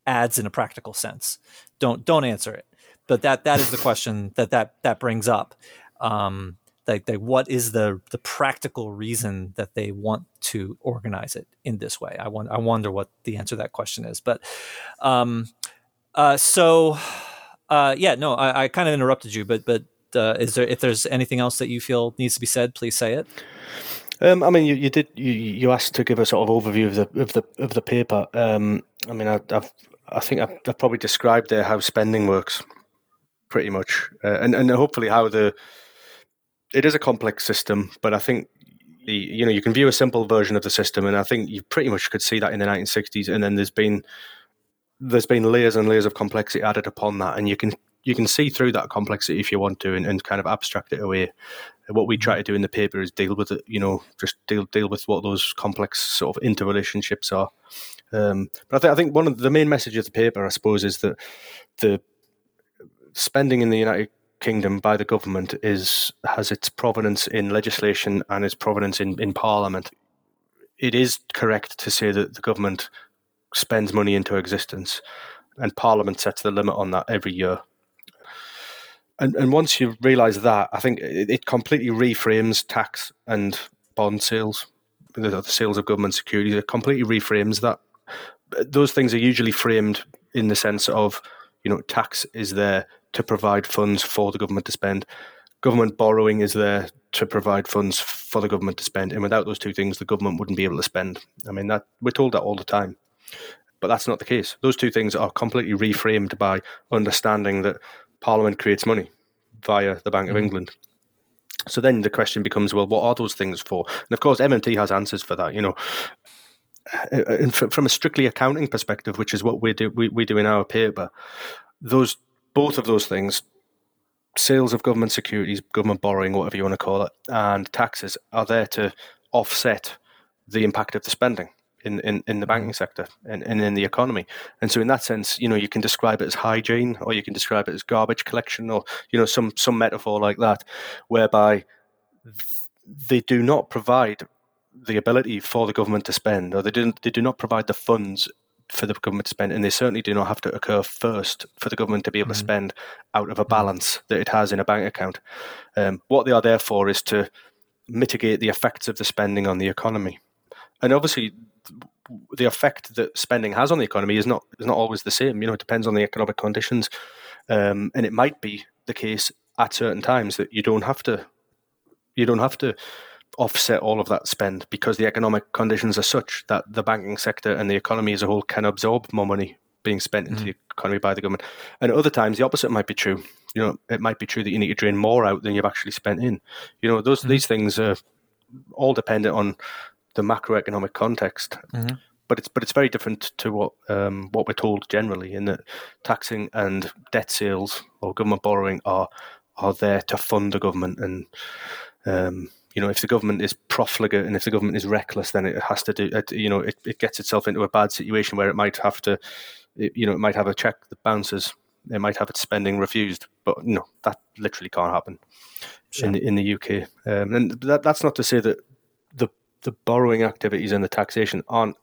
adds in a practical sense. Don't don't answer it. But that that is the question that that that brings up. Um, like, like what is the the practical reason that they want to organize it in this way? I want I wonder what the answer to that question is. But um, uh, so uh, yeah, no, I, I kind of interrupted you, but but uh, is there if there's anything else that you feel needs to be said, please say it. Um, I mean, you, you did you, you asked to give a sort of overview of the of the of the paper. Um, I mean, I, have I think I've, I've, probably described there how spending works, pretty much, uh, and and hopefully how the it is a complex system, but I think the, you know you can view a simple version of the system, and I think you pretty much could see that in the 1960s. And then there's been there's been layers and layers of complexity added upon that, and you can you can see through that complexity if you want to, and, and kind of abstract it away. What we try to do in the paper is deal with it, you know, just deal deal with what those complex sort of interrelationships are. Um, but I, th- I think one of the main messages of the paper, I suppose, is that the spending in the United Kingdom by the government is has its provenance in legislation and its provenance in, in Parliament. It is correct to say that the government spends money into existence, and Parliament sets the limit on that every year. And and once you realise that, I think it, it, completely reframes tax and bond sales, the sales of government securities. It completely reframes that. Those things are usually framed in the sense of, you know, tax is there to provide funds for the government to spend. Government borrowing is there to provide funds for the government to spend, and without those two things, the government wouldn't be able to spend. I mean, that we're told that all the time, but that's not the case. Those two things are completely reframed by understanding that Parliament creates money via the Bank of mm-hmm. England. So then the question becomes, well, what are those things for? And of course, MMT has answers for that. You know, and from a strictly accounting perspective, which is what we do, we, we do in our paper, those both of those things sales of government securities, government borrowing, whatever you want to call it, and taxes are there to offset the impact of the spending in, in, in the banking mm-hmm. sector and, and in the economy. And so in that sense, you know, you can describe it as hygiene or you can describe it as garbage collection or, you know, some some metaphor like that, whereby they do not provide the ability for the government to spend or they do, they do not provide the funds for the government to spend, and they certainly do not have to occur first for the government to be able mm-hmm. to spend out of a balance that it has in a bank account. Um, what they are there for is to mitigate the effects of the spending on the economy, and obviously. The effect that spending has on the economy is not is not always the same. You know, it depends on the economic conditions, um, and it might be the case at certain times that you don't have to you don't have to offset all of that spend because the economic conditions are such that the banking sector and the economy as a whole can absorb more money being spent into mm. the economy by the government. And at other times, the opposite might be true. You know, it might be true that you need to drain more out than you've actually spent in. You know, those mm. these things are all dependent on the macroeconomic context. Mm-hmm. But it's but it's very different to what um, what we're told generally in that taxing and debt sales or government borrowing are are there to fund the government and um, you know, if the government is profligate and if the government is reckless, then it has to do, you know, it, it gets itself into a bad situation where it might have to, you know, it might have a check that bounces, it might have its spending refused, but know, that literally can't happen in the, in the UK. Um, and that, that's not to say that the the borrowing activities and the taxation aren't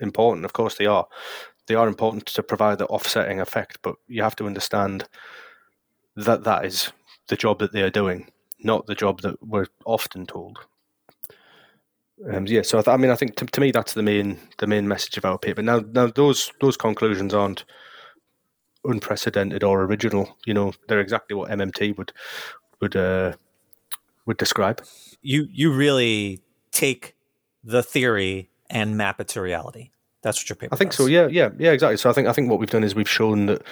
important. Of course, they are. They are important to provide the offsetting effect, but you have to understand that that is the job that they are doing not the job that we're often told. Um, yeah, so I, th- I, mean, I think to, to, me that's the main the main message of our paper. Now, now those those conclusions aren't unprecedented or original. You know, they're exactly what MMT would would uh, would describe. You you really take the theory and map it to reality. That's what your paper. I think does. so. Yeah, yeah, yeah. Exactly. So I think I think what we've done is we've shown that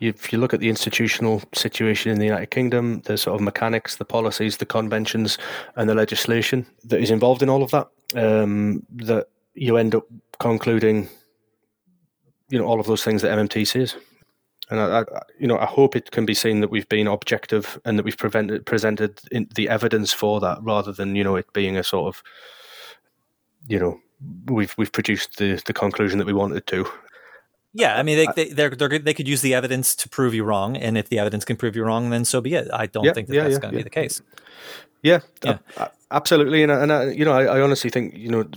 if you look at the institutional situation in the United Kingdom, the sort of mechanics, the policies, the conventions, and the legislation that is involved in all of that, um, that you end up concluding, you know, all of those things that MMT says. And I, I, you know, I hope it can be seen that we've been objective and that we've prevented, presented the evidence for that, rather than you know it being a sort of, you know, we've we've produced the the conclusion that we wanted to, yeah, I mean, they they they're, they're, they could use the evidence to prove you wrong, and if the evidence can prove you wrong, then so be it. I don't yeah, think that yeah, that's yeah, going to be the case. Yeah, yeah. Uh, absolutely, and and I, you know, I, I, honestly think you know,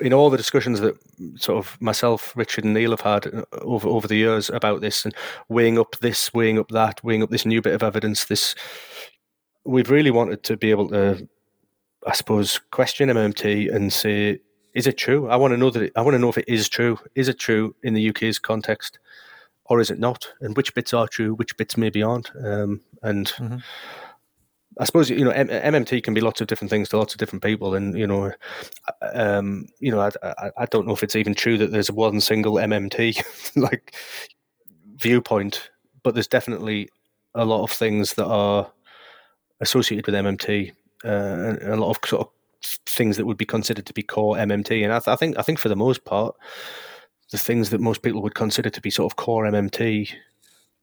in all the discussions that sort of myself, Richard, and Neil have had uh, over over the years about this, and weighing up this, weighing up that, weighing up this new bit of evidence, this we've really wanted to be able to, I suppose, question MMT and say is it true? I want to know that. It, I want to know if it is true. Is it true in the UK's context, or is it not? And which bits are true, which bits maybe aren't? Um, and mm-hmm. I suppose you know M- MMT can be lots of different things to lots of different people, and you know, um, you know, I, I, I don't know if it's even true that there's one single MMT *laughs* like viewpoint, but there's definitely a lot of things that are associated with MMT, uh, and a lot of sort of things that would be considered to be core MMT. And I, th- I, think I think for the most part, the things that most people would consider to be sort of core MMT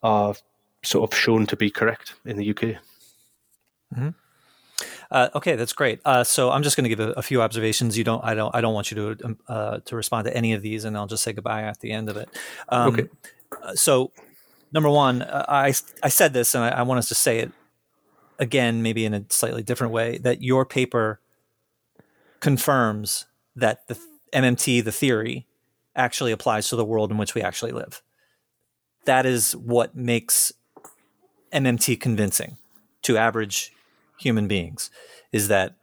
are sort of shown to be correct in the UK. Mm-hmm. Uh, okay, that's great. Uh, so I'm just going to give a, a, few observations. You don't, I don't, I don't want you to um, uh, to respond to any of these, and I'll just say goodbye at the end of it. Um, okay. Uh, so, number one, uh, I I said this, and I, I want us to say it again, maybe in a slightly different way. That your paper confirms that the MMT, the theory, actually applies to the world in which we actually live. That is what makes MMT convincing to average human beings is that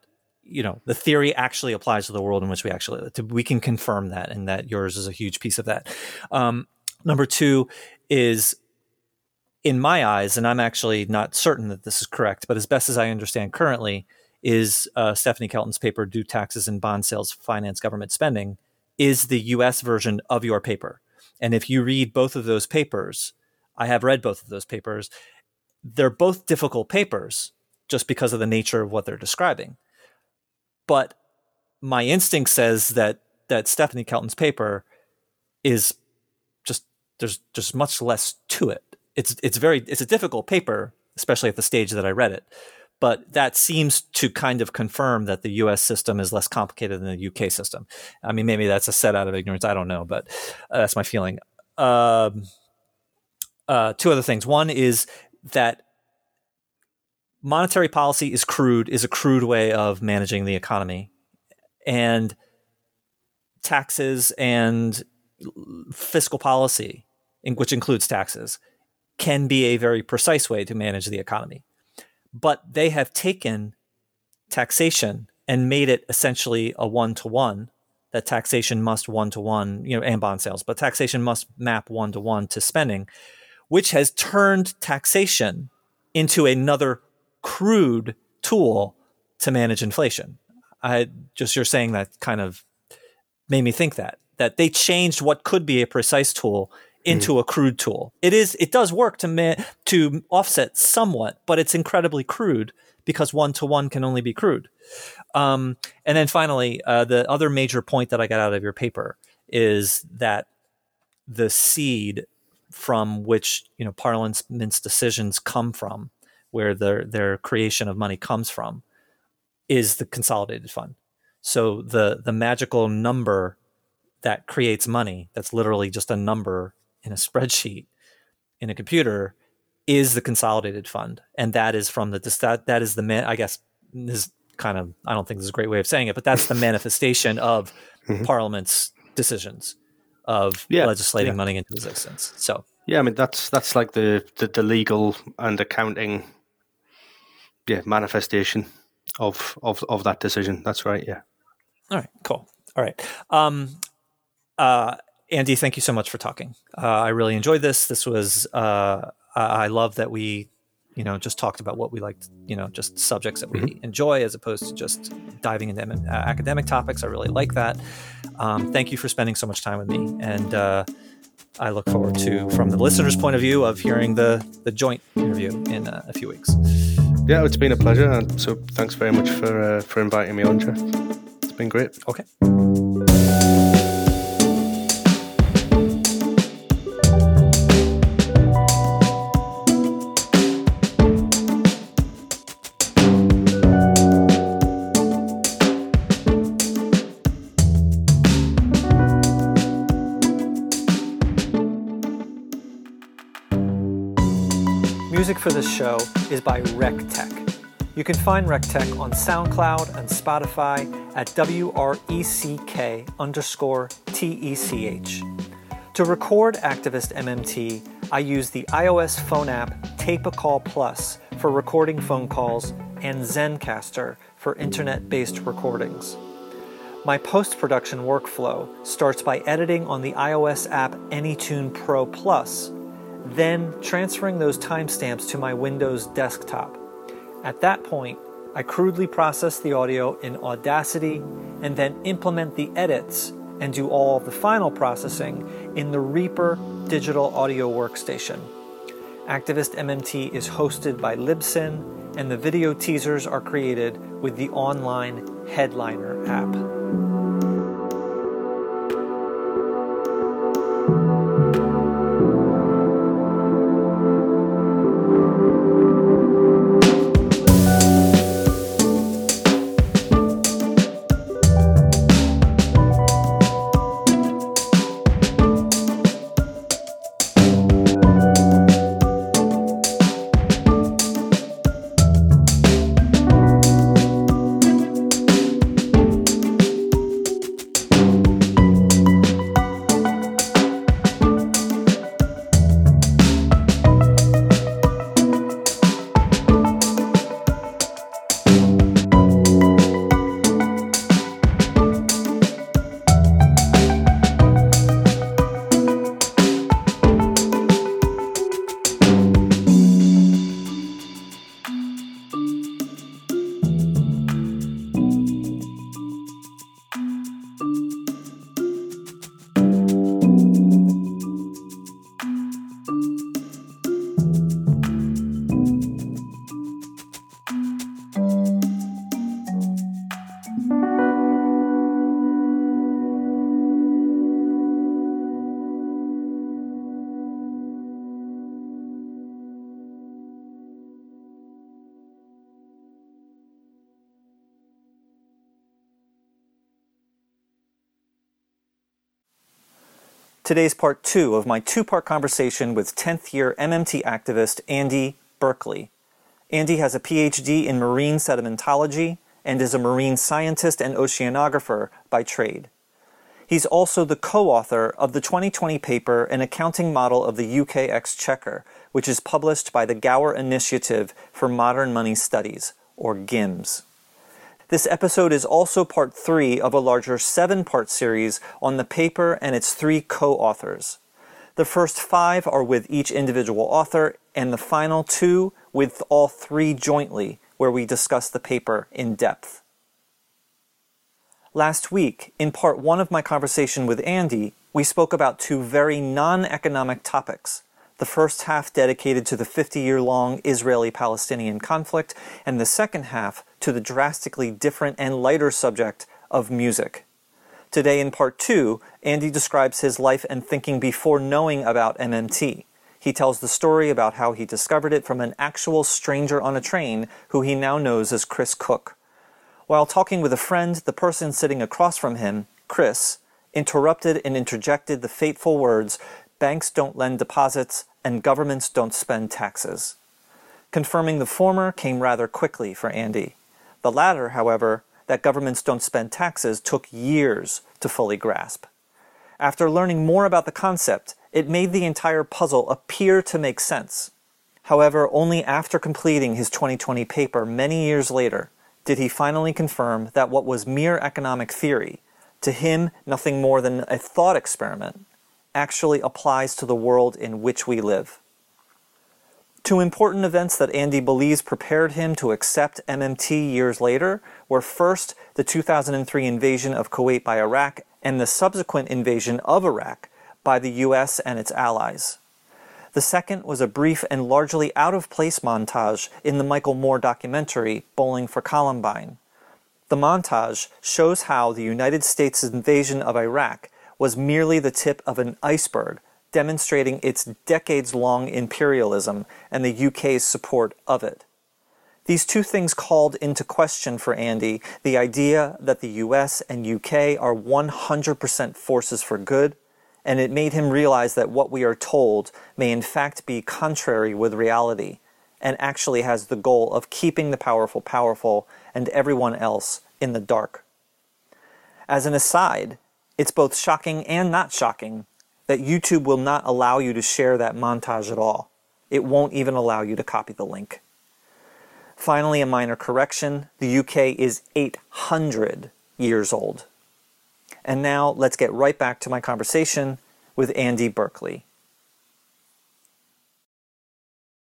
you know the theory actually applies to the world in which we actually live. We can confirm that, and that yours is a huge piece of that. Um, number two is, in my eyes, and I'm actually not certain that this is correct, but as best as I understand currently, is uh, Stephanie Kelton's paper, Do Taxes and Bond Sales Finance Government Spending, is the US version of your paper. And if you read both of those papers, I have read both of those papers, they're both difficult papers just because of the nature of what they're describing. But my instinct says that that Stephanie Kelton's paper is just there's just much less to it. It's it's very it's a difficult paper, especially at the stage that I read it but that seems to kind of confirm that the US system is less complicated than the UK system. I mean, maybe that's a set out of ignorance. I don't know, but uh, that's my feeling. Um, uh, two other things. One is that monetary policy is crude, is a crude way of managing the economy. And taxes and fiscal policy, which includes taxes, can be a very precise way to manage the economy. But they have taken taxation and made it essentially a one to one that taxation must one to one, you know, and bond sales, but taxation must map one to one to spending, which has turned taxation into another crude tool to manage inflation. I just you're saying that kind of made me think that that they changed what could be a precise tool into mm. a crude tool. It is it does work to ma- to offset somewhat, but it's incredibly crude because one to one can only be crude. Um, and then finally, uh, the other major point that I got out of your paper is that the seed from which you know Parliament's decisions come from, where their their creation of money comes from, is the consolidated fund. So the the magical number that creates money, that's literally just a number in a spreadsheet in a computer, is the consolidated fund, and that is from the that that is the man. I guess this kind of I don't think this is a great way of saying it, but that's the *laughs* manifestation of mm-hmm. Parliament's decisions of yeah, legislating yeah. money into existence. So yeah, I mean that's that's like the, the, the legal and accounting yeah manifestation of of of that decision. That's right. Yeah. All right. Cool. All right. Um, uh, Andy, thank you so much for talking. Uh, I really enjoyed this. This was uh, I love that we you know just talked about what we liked you know just subjects that we mm-hmm. enjoy as opposed to just diving into uh, academic topics. I really like that. Um, thank you for spending so much time with me. And uh, i look forward to from the listener's point of view of hearing the the joint interview in uh, a few weeks. Yeah it's been a pleasure. And so thanks very much for uh, for inviting me on jeff it's been great. Okay show is by RecTech. You can find RecTech on SoundCloud and Spotify at W-R-E-C-K underscore T-E-C-H. To record Activist MMT, I use the iOS phone app Tape a Call Plus for recording phone calls and Zencastr for internet based recordings. My post production workflow starts by editing on the iOS app AnyTune Pro Plus then transferring those timestamps to my Windows desktop. At that point, I crudely process the audio in Audacity and then implement the edits and do all the final processing in the Reaper digital audio workstation. Activist MMT is hosted by Libsyn, and the video teasers are created with the online Headliner app. Today's part two of my two part conversation with 10th year MMT activist Andy Berkeley. Andy has a PhD in marine sedimentology and is a marine scientist and oceanographer by trade. He's also the co author of the 2020 paper An Accounting Model of the UK Exchequer, which is published by the Gower Initiative for Modern Money Studies, or GIMMS. This episode is also part three of a larger seven part series on the paper and its three co authors. The first five are with each individual author, and the final two with all three jointly, where we discuss the paper in depth. Last week, in part one of my conversation with Andy, we spoke about two very non economic topics. The first half dedicated to the 50 year long Israeli Palestinian conflict, and the second half to the drastically different and lighter subject of music. Today, in part two, Andy describes his life and thinking before knowing about MMT. He tells the story about how he discovered it from an actual stranger on a train who he now knows as Chris Cook. While talking with a friend, the person sitting across from him, Chris, interrupted and interjected the fateful words banks don't lend deposits and governments don't spend taxes. Confirming the former came rather quickly for Andy. The latter, however, that governments don't spend taxes, took years to fully grasp. After learning more about the concept, it made the entire puzzle appear to make sense. However, only after completing his 2020 paper many years later did he finally confirm that what was mere economic theory, to him nothing more than a thought experiment, actually applies to the world in which we live. Two important events that Andy believes prepared him to accept MMT years later were first the 2003 invasion of Kuwait by Iraq and the subsequent invasion of Iraq by the US and its allies. The second was a brief and largely out of place montage in the Michael Moore documentary, Bowling for Columbine. The montage shows how the United States' invasion of Iraq was merely the tip of an iceberg, demonstrating its decades long imperialism and the UK's support of it. These two things called into question for Andy the idea that the US and UK are 100% forces for good and it made him realize that what we are told may in fact be contrary with reality and actually has the goal of keeping the powerful powerful and everyone else in the dark. As an aside, it's both shocking and not shocking that YouTube will not allow you to share that montage at all. It won't even allow you to copy the link. Finally, a minor correction the UK is 800 years old. And now let's get right back to my conversation with Andy Berkeley.